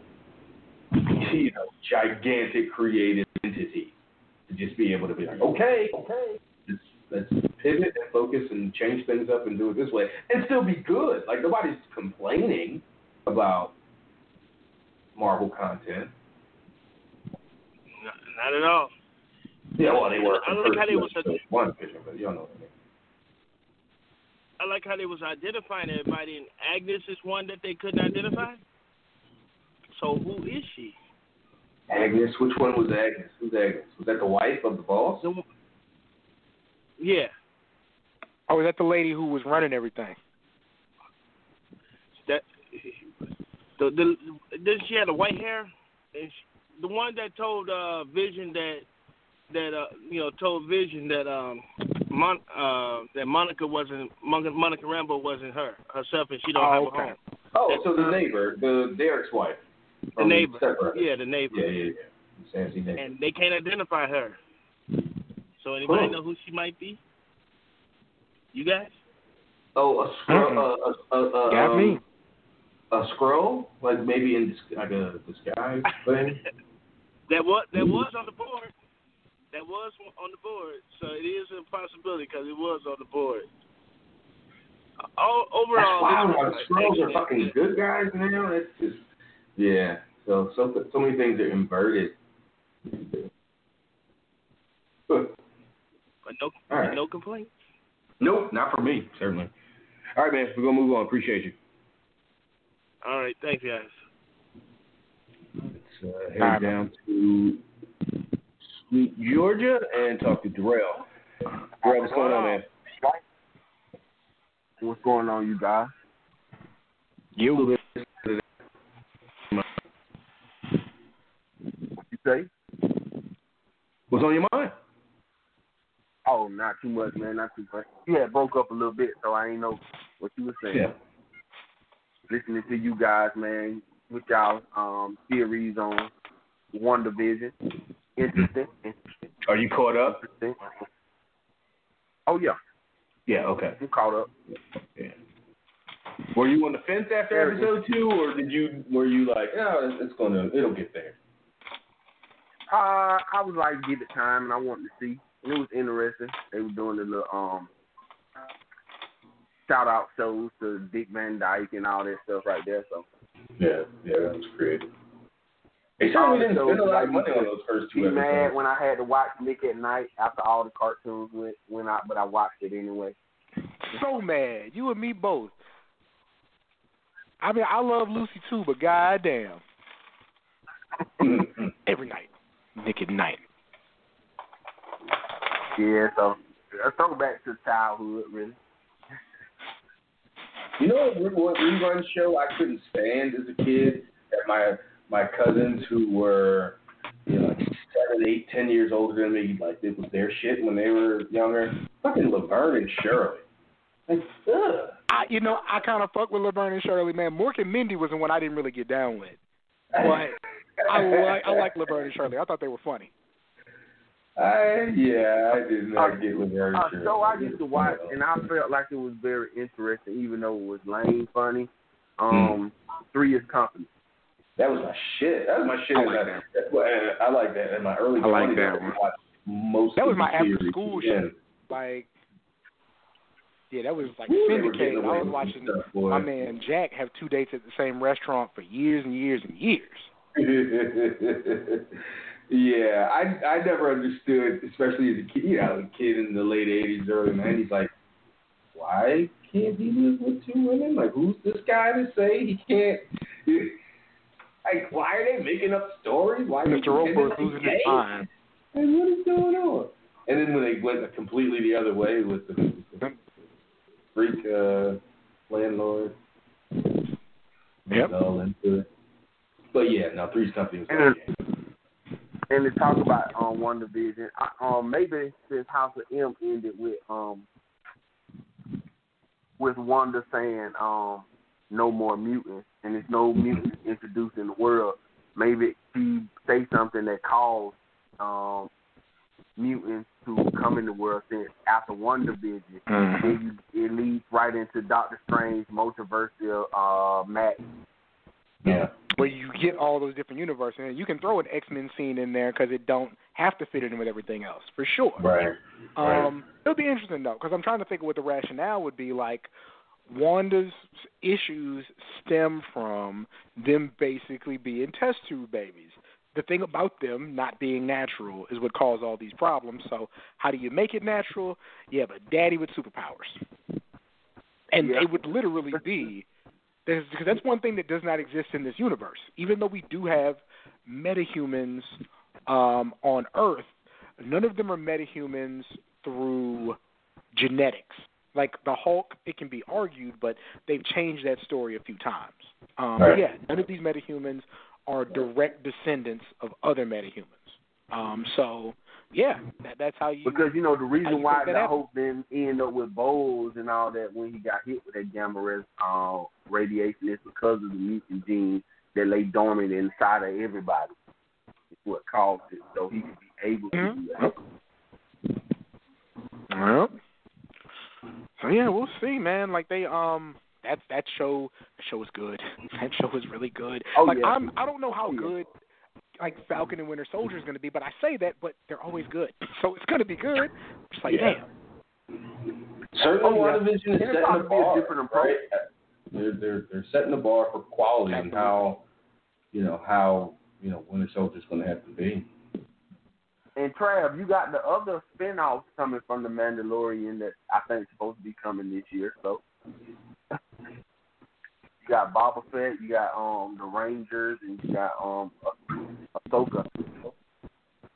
you know, gigantic creative entities to just be able to be like, okay, okay, let's, pivot and focus and change things up and do it this way and still be good. Like nobody's complaining about Marvel content. not, not at all. Yeah, well, they were. I like how they was one vision, but you don't know what I mean. I like how they was identifying everybody, and Agnes is one that they couldn't identify. So who is she? Agnes, which one was Agnes? Who's Agnes? Was that the wife of the boss? The, yeah, Oh, is that the lady who was running everything? that the the then she had the white hair, and she, the one that told uh Vision that that uh you know told Vision that um Mon uh that Monica wasn't Monica, Monica Rambeau wasn't her herself, and she don't Oh, have a home. Oh, so the neighbor, the Derek's wife. The from neighbor, Step yeah, the neighbor, Yeah, yeah, yeah. Sassy neighbor. and they can't identify her. So anybody Cool. know who she might be? You guys? Oh, a Skrull. A, a, a, a, Got um, me. A Skrull, like maybe in dis- like a disguise thing. That was that was on the board. That was on the board, so it is a possibility because it was on the board. Uh, All, That's overall, wild. this how was the Skrulls are excellent. fucking good guys now. It's just yeah. So so so many things are inverted. but no, All right. no complaints. Nope, not for me, certainly. All right, man. We're gonna move on. Appreciate you. All right, thanks, guys. Let's uh, head All right, down to Sweet Georgia and talk to Darrell. Darrell, what's going on, man? What's going on, you guys? You. What you say? What's on your mind? Oh, not too much, man. Not too much. Yeah, it broke up a little bit, so I ain't know what you were saying. Yeah. Listening to you guys, man, with y'all um theories on WandaVision. Interesting. Interesting. Are you caught up? Oh yeah, Yeah. Okay. I'm caught up. Yeah. Were you on the fence after episode two, or did you? Were you like, oh, it's, it's gonna, it'll get there? Uh, I was like, give it time, and I wanted to see, and it was interesting. They were doing the little um shout out shows to Dick Van Dyke and all that stuff right there. So Yeah, yeah, that was creative. They certainly didn't spend a lot of money on those first two be mad when I had to watch Nick at Night after all the cartoons went went out, but I watched it anyway. So mad. You and me both. I mean, I love Lucy too, but goddamn, every night, Nick at night. Yeah, so a throwback to childhood, really. You know what, what rerun show I couldn't stand as a kid? That my my cousins who were you know like seven, eight, ten years older than me, like it was their shit when they were younger. Fucking Laverne and Shirley. Like, ugh. I, you know, I kind of fuck with Laverne and Shirley, man. Mork and Mindy was the one I didn't really get down with, but I like I like Laverne and Shirley. I thought they were funny. I yeah, I did not get Laverne and Uh, Shirley. so I used to watch, and I felt like it was very interesting, even though it was lame, funny. Um, Three is Company. That was my shit. That was my shit. I like that. That's what, I like that in my early. I like 20s, that I one. watched Most That of was my the after series school again. shit. Like, yeah, that was like Woo, they were getting syndicated. I was watching stuff, my man Jack have two dates at the same restaurant for years and years and years. yeah, I I never understood, especially as a kid, you know, a kid in the late '80s, early '90s, like why can't he live with two women? Like, who's this guy to say he can't? Like, why are they making up stories? Why Mr. Roper losing his mind. Like, what is going on? And then when they went completely the other way with the, the freak uh, landlord, Yep. all into it. But yeah, no, Three's Company was And-. And to talk about um WandaVision, I, um maybe since House of M ended with um with Wanda saying um no more mutants and there's no mutants introduced in the world, maybe she say something that caused um mutants to come in the world since after WandaVision, then you, it leads right into Doctor Strange multiversial uh Matt. Yeah. Where you get all those different universes, and you can throw an X Men scene in there because it don't have to fit in with everything else for sure. Right. Right. Um, it'll be interesting though, because I'm trying to think of what the rationale would be. Like, Wanda's issues stem from them basically being test tube babies. The thing about them not being natural is what caused all these problems. So, how do you make it natural? You have a daddy with superpowers, and Yeah. it would literally be because that's one thing that does not exist in this universe. Even though we do have metahumans um, on Earth, none of them are metahumans through genetics. Like the Hulk, it can be argued, but they've changed that story a few times. Um, Right. But yeah, none of these metahumans are direct descendants of other metahumans. Um, so yeah, that, that's how you. Because you know the reason why the happened? Hope didn't end up with Bowles and all that when he got hit with that gamma res, uh, radiation is because of the mutant gene that lay dormant inside of everybody. It's what caused it, so he could be able to Mhm. do that. Well, so yeah, we'll see, man. Like they um that that show that show is good. That show is really good. Oh, like yeah. I'm I don't know how Oh, yeah. good like Falcon and Winter Soldier is going to be, but I say that, but they're always good. So it's going to be good. Just like Yeah. damn. Certainly, Oh, yeah. WandaVision is it's setting the to be a bar. different approach. Right? They're they're they're setting the bar for quality and how you know how you know Winter Soldier's going to have to be. And Trav, you got the other spin-offs coming from the Mandalorian that I think is supposed to be coming this year. So you got Boba Fett, you got um the Rangers, and you got um Ahsoka.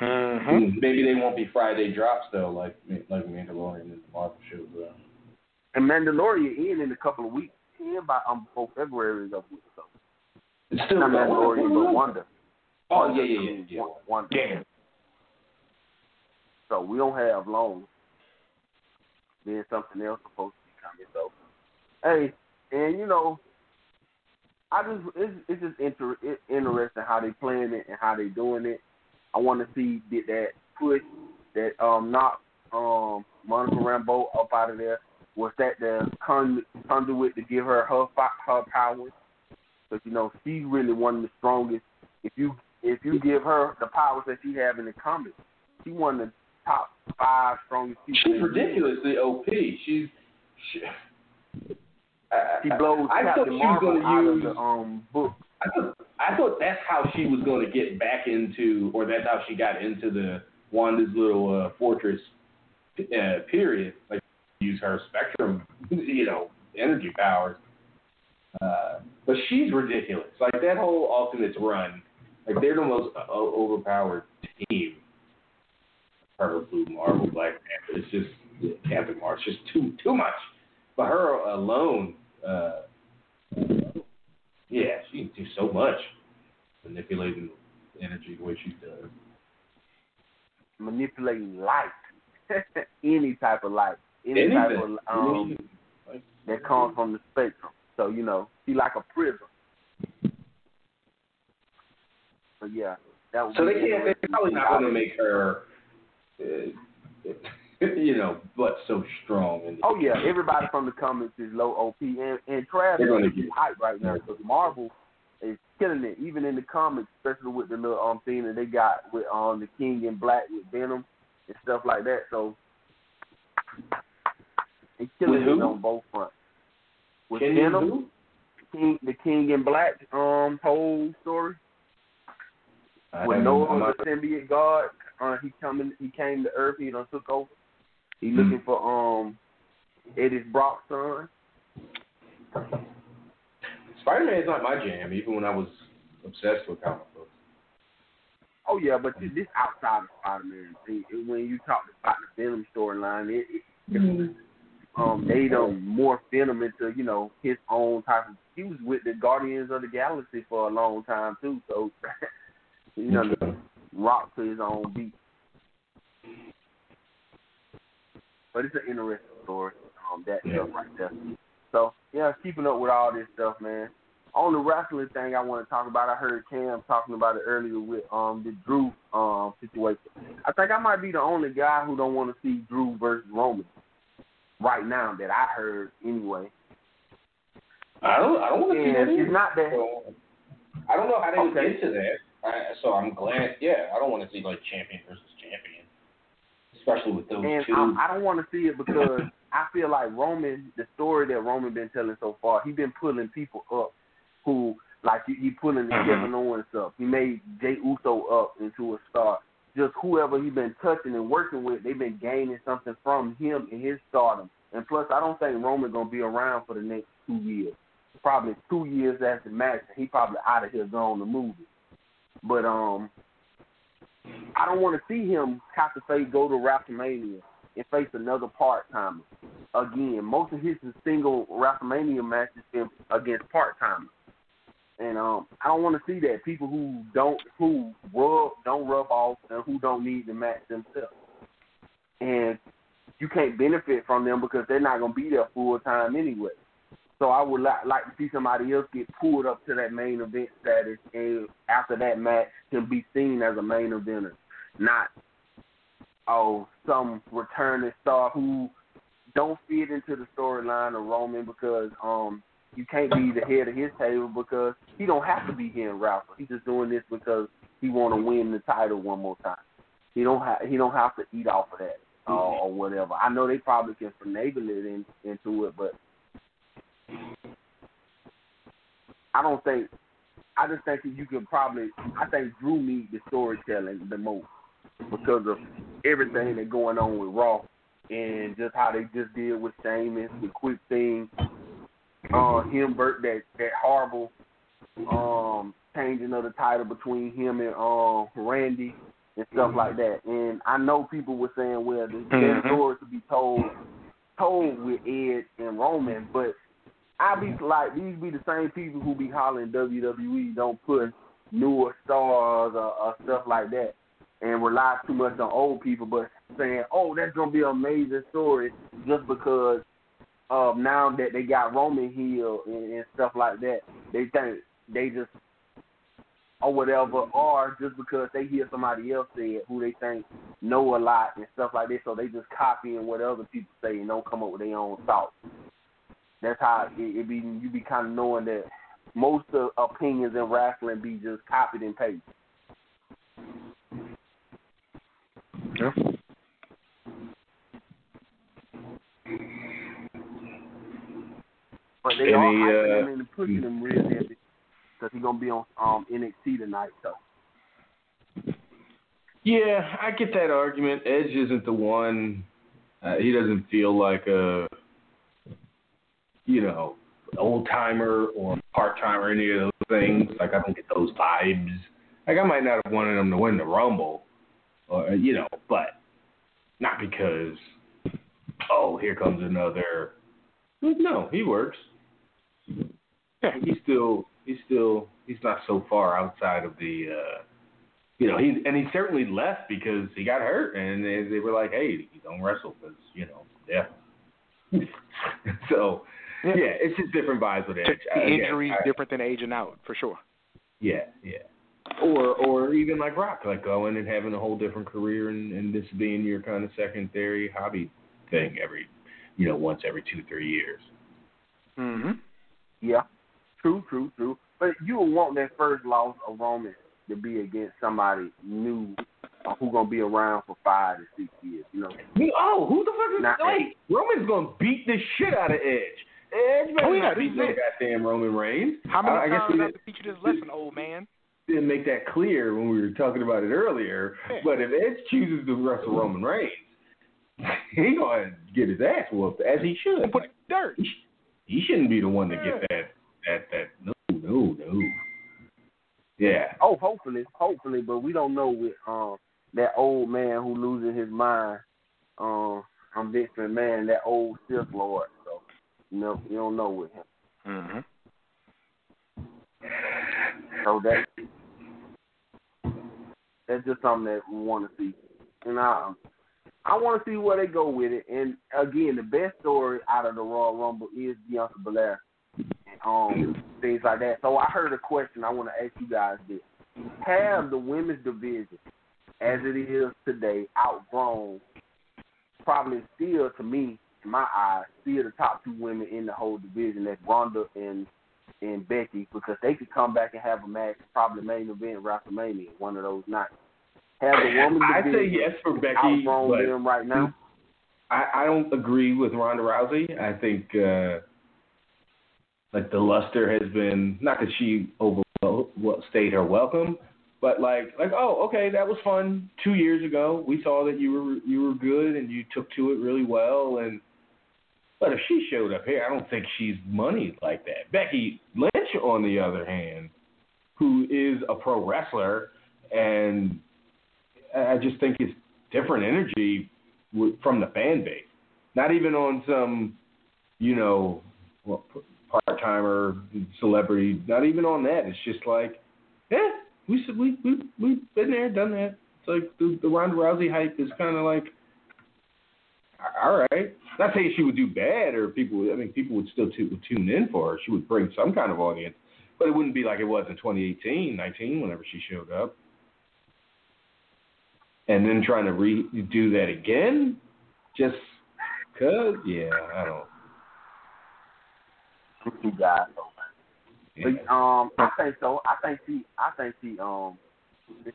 Mm-hmm. Maybe they won't be Friday drops though, like like Mandalorian and the Marvel shows. Are. And Mandalorian in in a couple of weeks. In by um before February is up with so It's still not Mandalorian but Wanda. Oh yeah yeah yeah yeah. Wa- Wanda. Yeah. So we don't have long. Then something else supposed to be coming. So hey, and you know, I just it's it's just inter- it, interesting how they playing it and how they doing it. I want to see did that push that um knock um Monica Rambeau up out of there. Was that the con- conduit to give her her her powers? Because you know she's really one of the strongest. If you if you give her the powers that she have in the comics, she one of the top five strongest people. She's ridiculously OP. She's she, I, She blows I, I Captain she was Marvel going to out use. of the um book. I thought, I thought that's how she was going to get back into, or that's how she got into the Wanda's little uh, fortress uh, period. Like use her spectrum, you know, energy powers. Uh, but she's ridiculous. Like that whole Ultimates run, like they're the most uh, overpowered team. Her, Blue Marvel, Black Panther. It's just Captain Marvel. It's just too too much. But her alone. Uh, yeah, she can do so much manipulating energy the way she does. manipulating light, any type of light, any type Anything. of um that comes from the spectrum. So you know, she like a prism. But yeah, that so they can't. They're probably not going to make her, uh, you know, but so strong. Oh yeah, everybody from the comics is low OP, and and Travis is get- hype right now because Marvel is killing it, even in the comics, especially with the little um thing that they got with um the King in Black with Venom and stuff like that. So it's killing it on both fronts. With Can Venom. King, the King in Black um whole story I when Knull was a symbiote god, uh, he coming, he came to Earth, he done took over. He looking for um Eddie Brock's son. Spider Man is not my jam, even when I was obsessed with comic books. Oh yeah, but this this outside of Spider Man. When you talk about the Venom storyline, it, it um they done morph Venom into you know his own type of. He was with the Guardians of the Galaxy for a long time too, so you know rock to his own beat. But it's an interesting story. Um, that Yeah. stuff right there. So yeah, keeping up with all this stuff, man. On the wrestling thing, I want to talk about. I heard Cam talking about it earlier with um the Drew um situation. I think I might be the only guy who don't want to see Drew versus Roman right now that I heard anyway. I don't. I don't want to see And that. it's not that. So, I don't know how they Okay. get to that. I, so I'm glad. Yeah, I don't want to see like champion versus champion, especially with those And two. um, I don't want to see it because I feel like Roman, the story that Roman been telling so far, he been pulling people up who like he, he pulling the Mhm. Kevin Owens up. He made Jey Uso up into a star. Just whoever he been touching and working with, they've been gaining something from him and his stardom. And plus, I don't think Roman gonna be around for the next two years. Probably two years after match, he probably out of here going to movie. But um, I don't want to see him have to face go to WrestleMania and face another part timer. Again, most of his single WrestleMania matches been against part timers. And um I don't want to see that. People who don't who rub don't rub off and who don't need the match themselves. And you can't benefit from them because they're not gonna be there full time anyway. So I would li- like to see somebody else get pulled up to that main event status, and after that match, can be seen as a main eventer, not oh some returning star who don't fit into the storyline of Roman because um you can't be the head of his table because he don't have to be here in Ralph. He's just doing this because he want to win the title one more time. He don't have he don't have to eat off of that uh, or whatever. I know they probably can finagle it in, into it, but I don't think. I just think that you can probably. I think Drew needs the storytelling the most because of everything that's going on with Raw and just how they just did with Sheamus, the quick thing, uh, him Bert that that horrible um changing of the title between him and um Randy and stuff like that. And I know people were saying, well, the Mhm. that story to be told told with Ed and Roman, but I be like these be the same people who be hollering WWE don't put newer stars or, or stuff like that and rely too much on old people, but saying, oh, that's gonna be an amazing story just because of now that they got Roman heel and, and stuff like that. They think they just or whatever, or just because they hear somebody else say it who they think know a lot and stuff like that, so they just copying what other people say and don't come up with their own thoughts. That's how it, it be. You be kind of knowing that most of opinions in wrestling be just copied and pasted. Yeah. But they Any, all uh, him and pushing him real heavy because he's gonna be on um, NXT tonight, though. So. Yeah, I get that argument. Edge isn't the one. Uh, he doesn't feel like a you know, old timer or part timer, any of those things. Like I don't get those vibes. Like I might not have wanted him to win the Rumble, or you know, but not because, oh, here comes another. No, he works. Yeah. He's still, he's still, he's not so far outside of the. uh you know, he and he certainly left because he got hurt, and they, they were like, "Hey, you don't wrestle because you know, yeah." so, yeah. it's just different vibes with Edge. The Again, injury's different than aging out for sure. Yeah, yeah. Or or even like Rock, like going and having a whole different career, and, and this being your kind of secondary hobby thing every, you know, once every two three years. Mm-hmm. yeah, true, true, true. But you would want that first loss of Roman to be against somebody new uh, who gonna be around for five to six years. You know, Oh, who the fuck is Not wait? Roman's gonna beat the shit out of Edge. Edge better Oh, yeah, not this beat is no goddamn Roman Reigns. How many I, I guess times we do I didn't, have to teach you this lesson, old man? didn't make that clear when we were talking about it earlier. Yeah. But if Edge chooses to wrestle Roman Reigns, he gonna get his ass whooped as he should. And put it dirt. He, he shouldn't be the one to get that that that no no no. Yeah. oh, hopefully, hopefully, but we don't know with um that old man who losing his mind. Um, I'm Vince McMahon, that old Sith Lord. You know, you don't know with him. Mm-hmm. So that that's just something that we want to see, and I I want to see where they go with it. And again, the best story out of the Royal Rumble is Bianca Belair, um, things like that. So I heard a question. I want to ask you guys this: Have the women's division, as it is today, outgrown? Probably still, to me, in my eyes, still the top two women in the whole division. That's Ronda and and Becky because they could come back and have a match, probably main event WrestleMania, one of those nights. Have the woman I say yes for Becky, outgrown but them right now? I, I don't agree with Ronda Rousey. I think uh like the luster has been not that she over well, stayed her welcome, but like like oh okay that was fun two years ago. We saw that you were you were good and you took to it really well and. But if she showed up here, I don't think she's money like that. Becky Lynch, on the other hand, who is a pro wrestler, and I just think it's different energy from the fan base. Not even on some, you know, part timer celebrity. Not even on that. It's just like, yeah, we we we we've been there, done that. It's like the, the Ronda Rousey hype is kind of like, all right. Not saying she would do bad or people. Would, I mean, people would still tu- would tune in for her. She would bring some kind of audience, but it wouldn't be like it was in 2018, 19, whenever she showed up. And then trying to redo that again, just cause, yeah, I don't. You. Yeah. But, um, I think so. I think she. I think she. Um,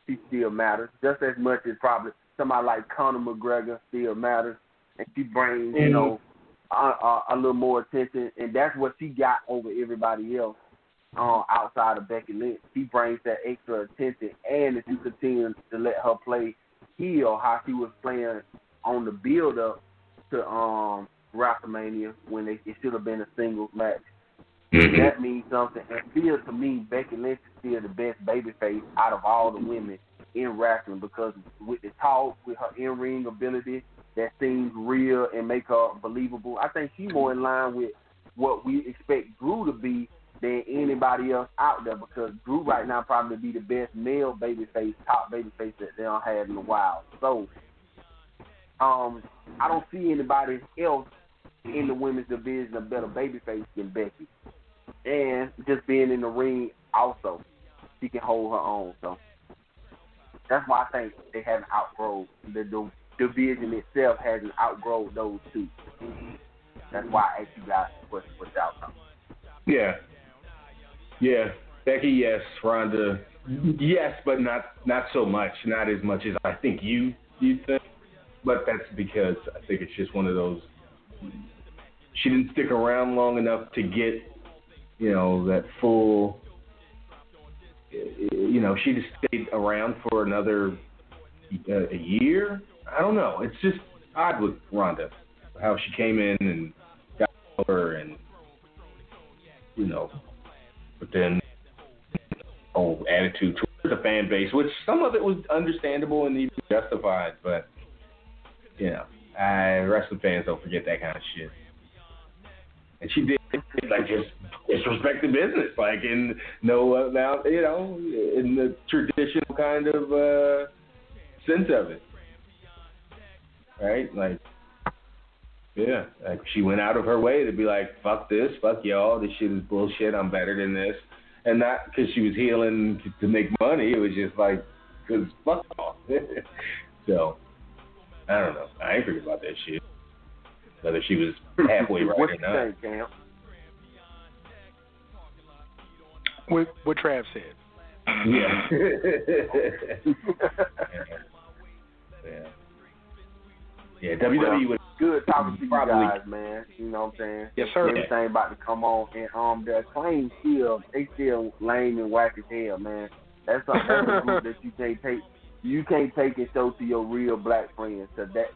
she still matters just as much as probably somebody like Conor McGregor still matters, and she brings you Mhm. know a, a, a little more attention, and that's what she got over everybody else. Uh, outside of Becky Lynch, she brings that extra attention, and if you continue to let her play heel, how she was playing on the build up to um WrestleMania when they, it should have been a singles match that means something. And still, to me, Becky Lynch is still the best babyface out of all the women in wrestling because with the talk, with her in-ring ability, that seems real and make her believable. I think she's more in line with what we expect Drew to be than anybody else out there because Drew right now probably be the best male babyface, top babyface that they don't have in a while. So, um, I don't see anybody else in the women's division a better babyface than Becky and just being in the ring also, she can hold her own. So that's why I think they haven't outgrown the, the division itself hasn't outgrown those two. That's why I asked you guys the question what's the. Yeah. Yeah. Becky, yes. Ronda, yes, but not not so much. Not as much as I think you you think. but that's because I think it's just one of those. She didn't stick around long enough to get, you know, that full. You know, she just stayed around for another uh, a year. I don't know. It's just odd with Ronda, how she came in and got over and you know, but then oh attitude towards the fan base, which some of it was understandable and even justified, but you know, I wrestling fans don't forget that kind of shit. And she did like just disrespect the business, like in no amount, you know, in the traditional kind of uh sense of it, right? Like, yeah, like she went out of her way to be like, "Fuck this, fuck y'all, this shit is bullshit. I'm better than this," and not because she was heeling to, to make money. It was just like, because fuck off. so, I don't know. I ain't forget about that shit. Whether she was halfway right what or not. think, Cam? What what Trav said. Yeah. yeah. Yeah, WWE would Good talking to you Probably. guys, man. You know what I'm saying? Yes, sir. Everything about to come on, and um, their claims still they still lame and whack as hell, man. That's a, that's a group that you can't take. You can't take and show to your real black friends, cause that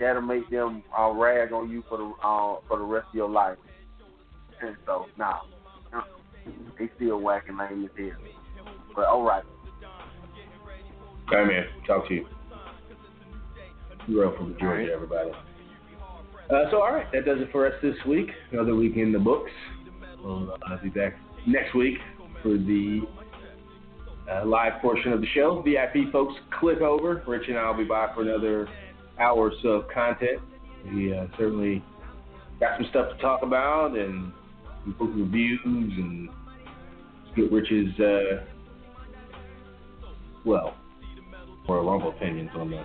that'll make them uh, rag on you for the uh, for the rest of your life. And so, nah, uh, they still whacking lame as hell. But all right, Hey man, talk to you. Up from Georgia, right. everybody. Uh, so, all right, that does it for us this week. Another week in the books. We'll uh, be back next week for the uh, live portion of the show. VIP folks, click over. Rich and I will be back for another hour or so of content. We uh, certainly got some stuff to talk about and some book reviews and get Rich's, uh, well, Royal Rumble opinions on the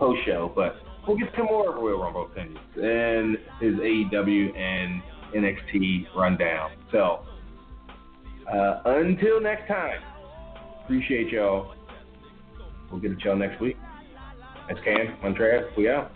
post show, but we'll get some more Royal Rumble opinions and his AEW and NXT rundown. So uh, until next time, appreciate y'all. We'll get at y'all next week. That's Cam, Trav. We out.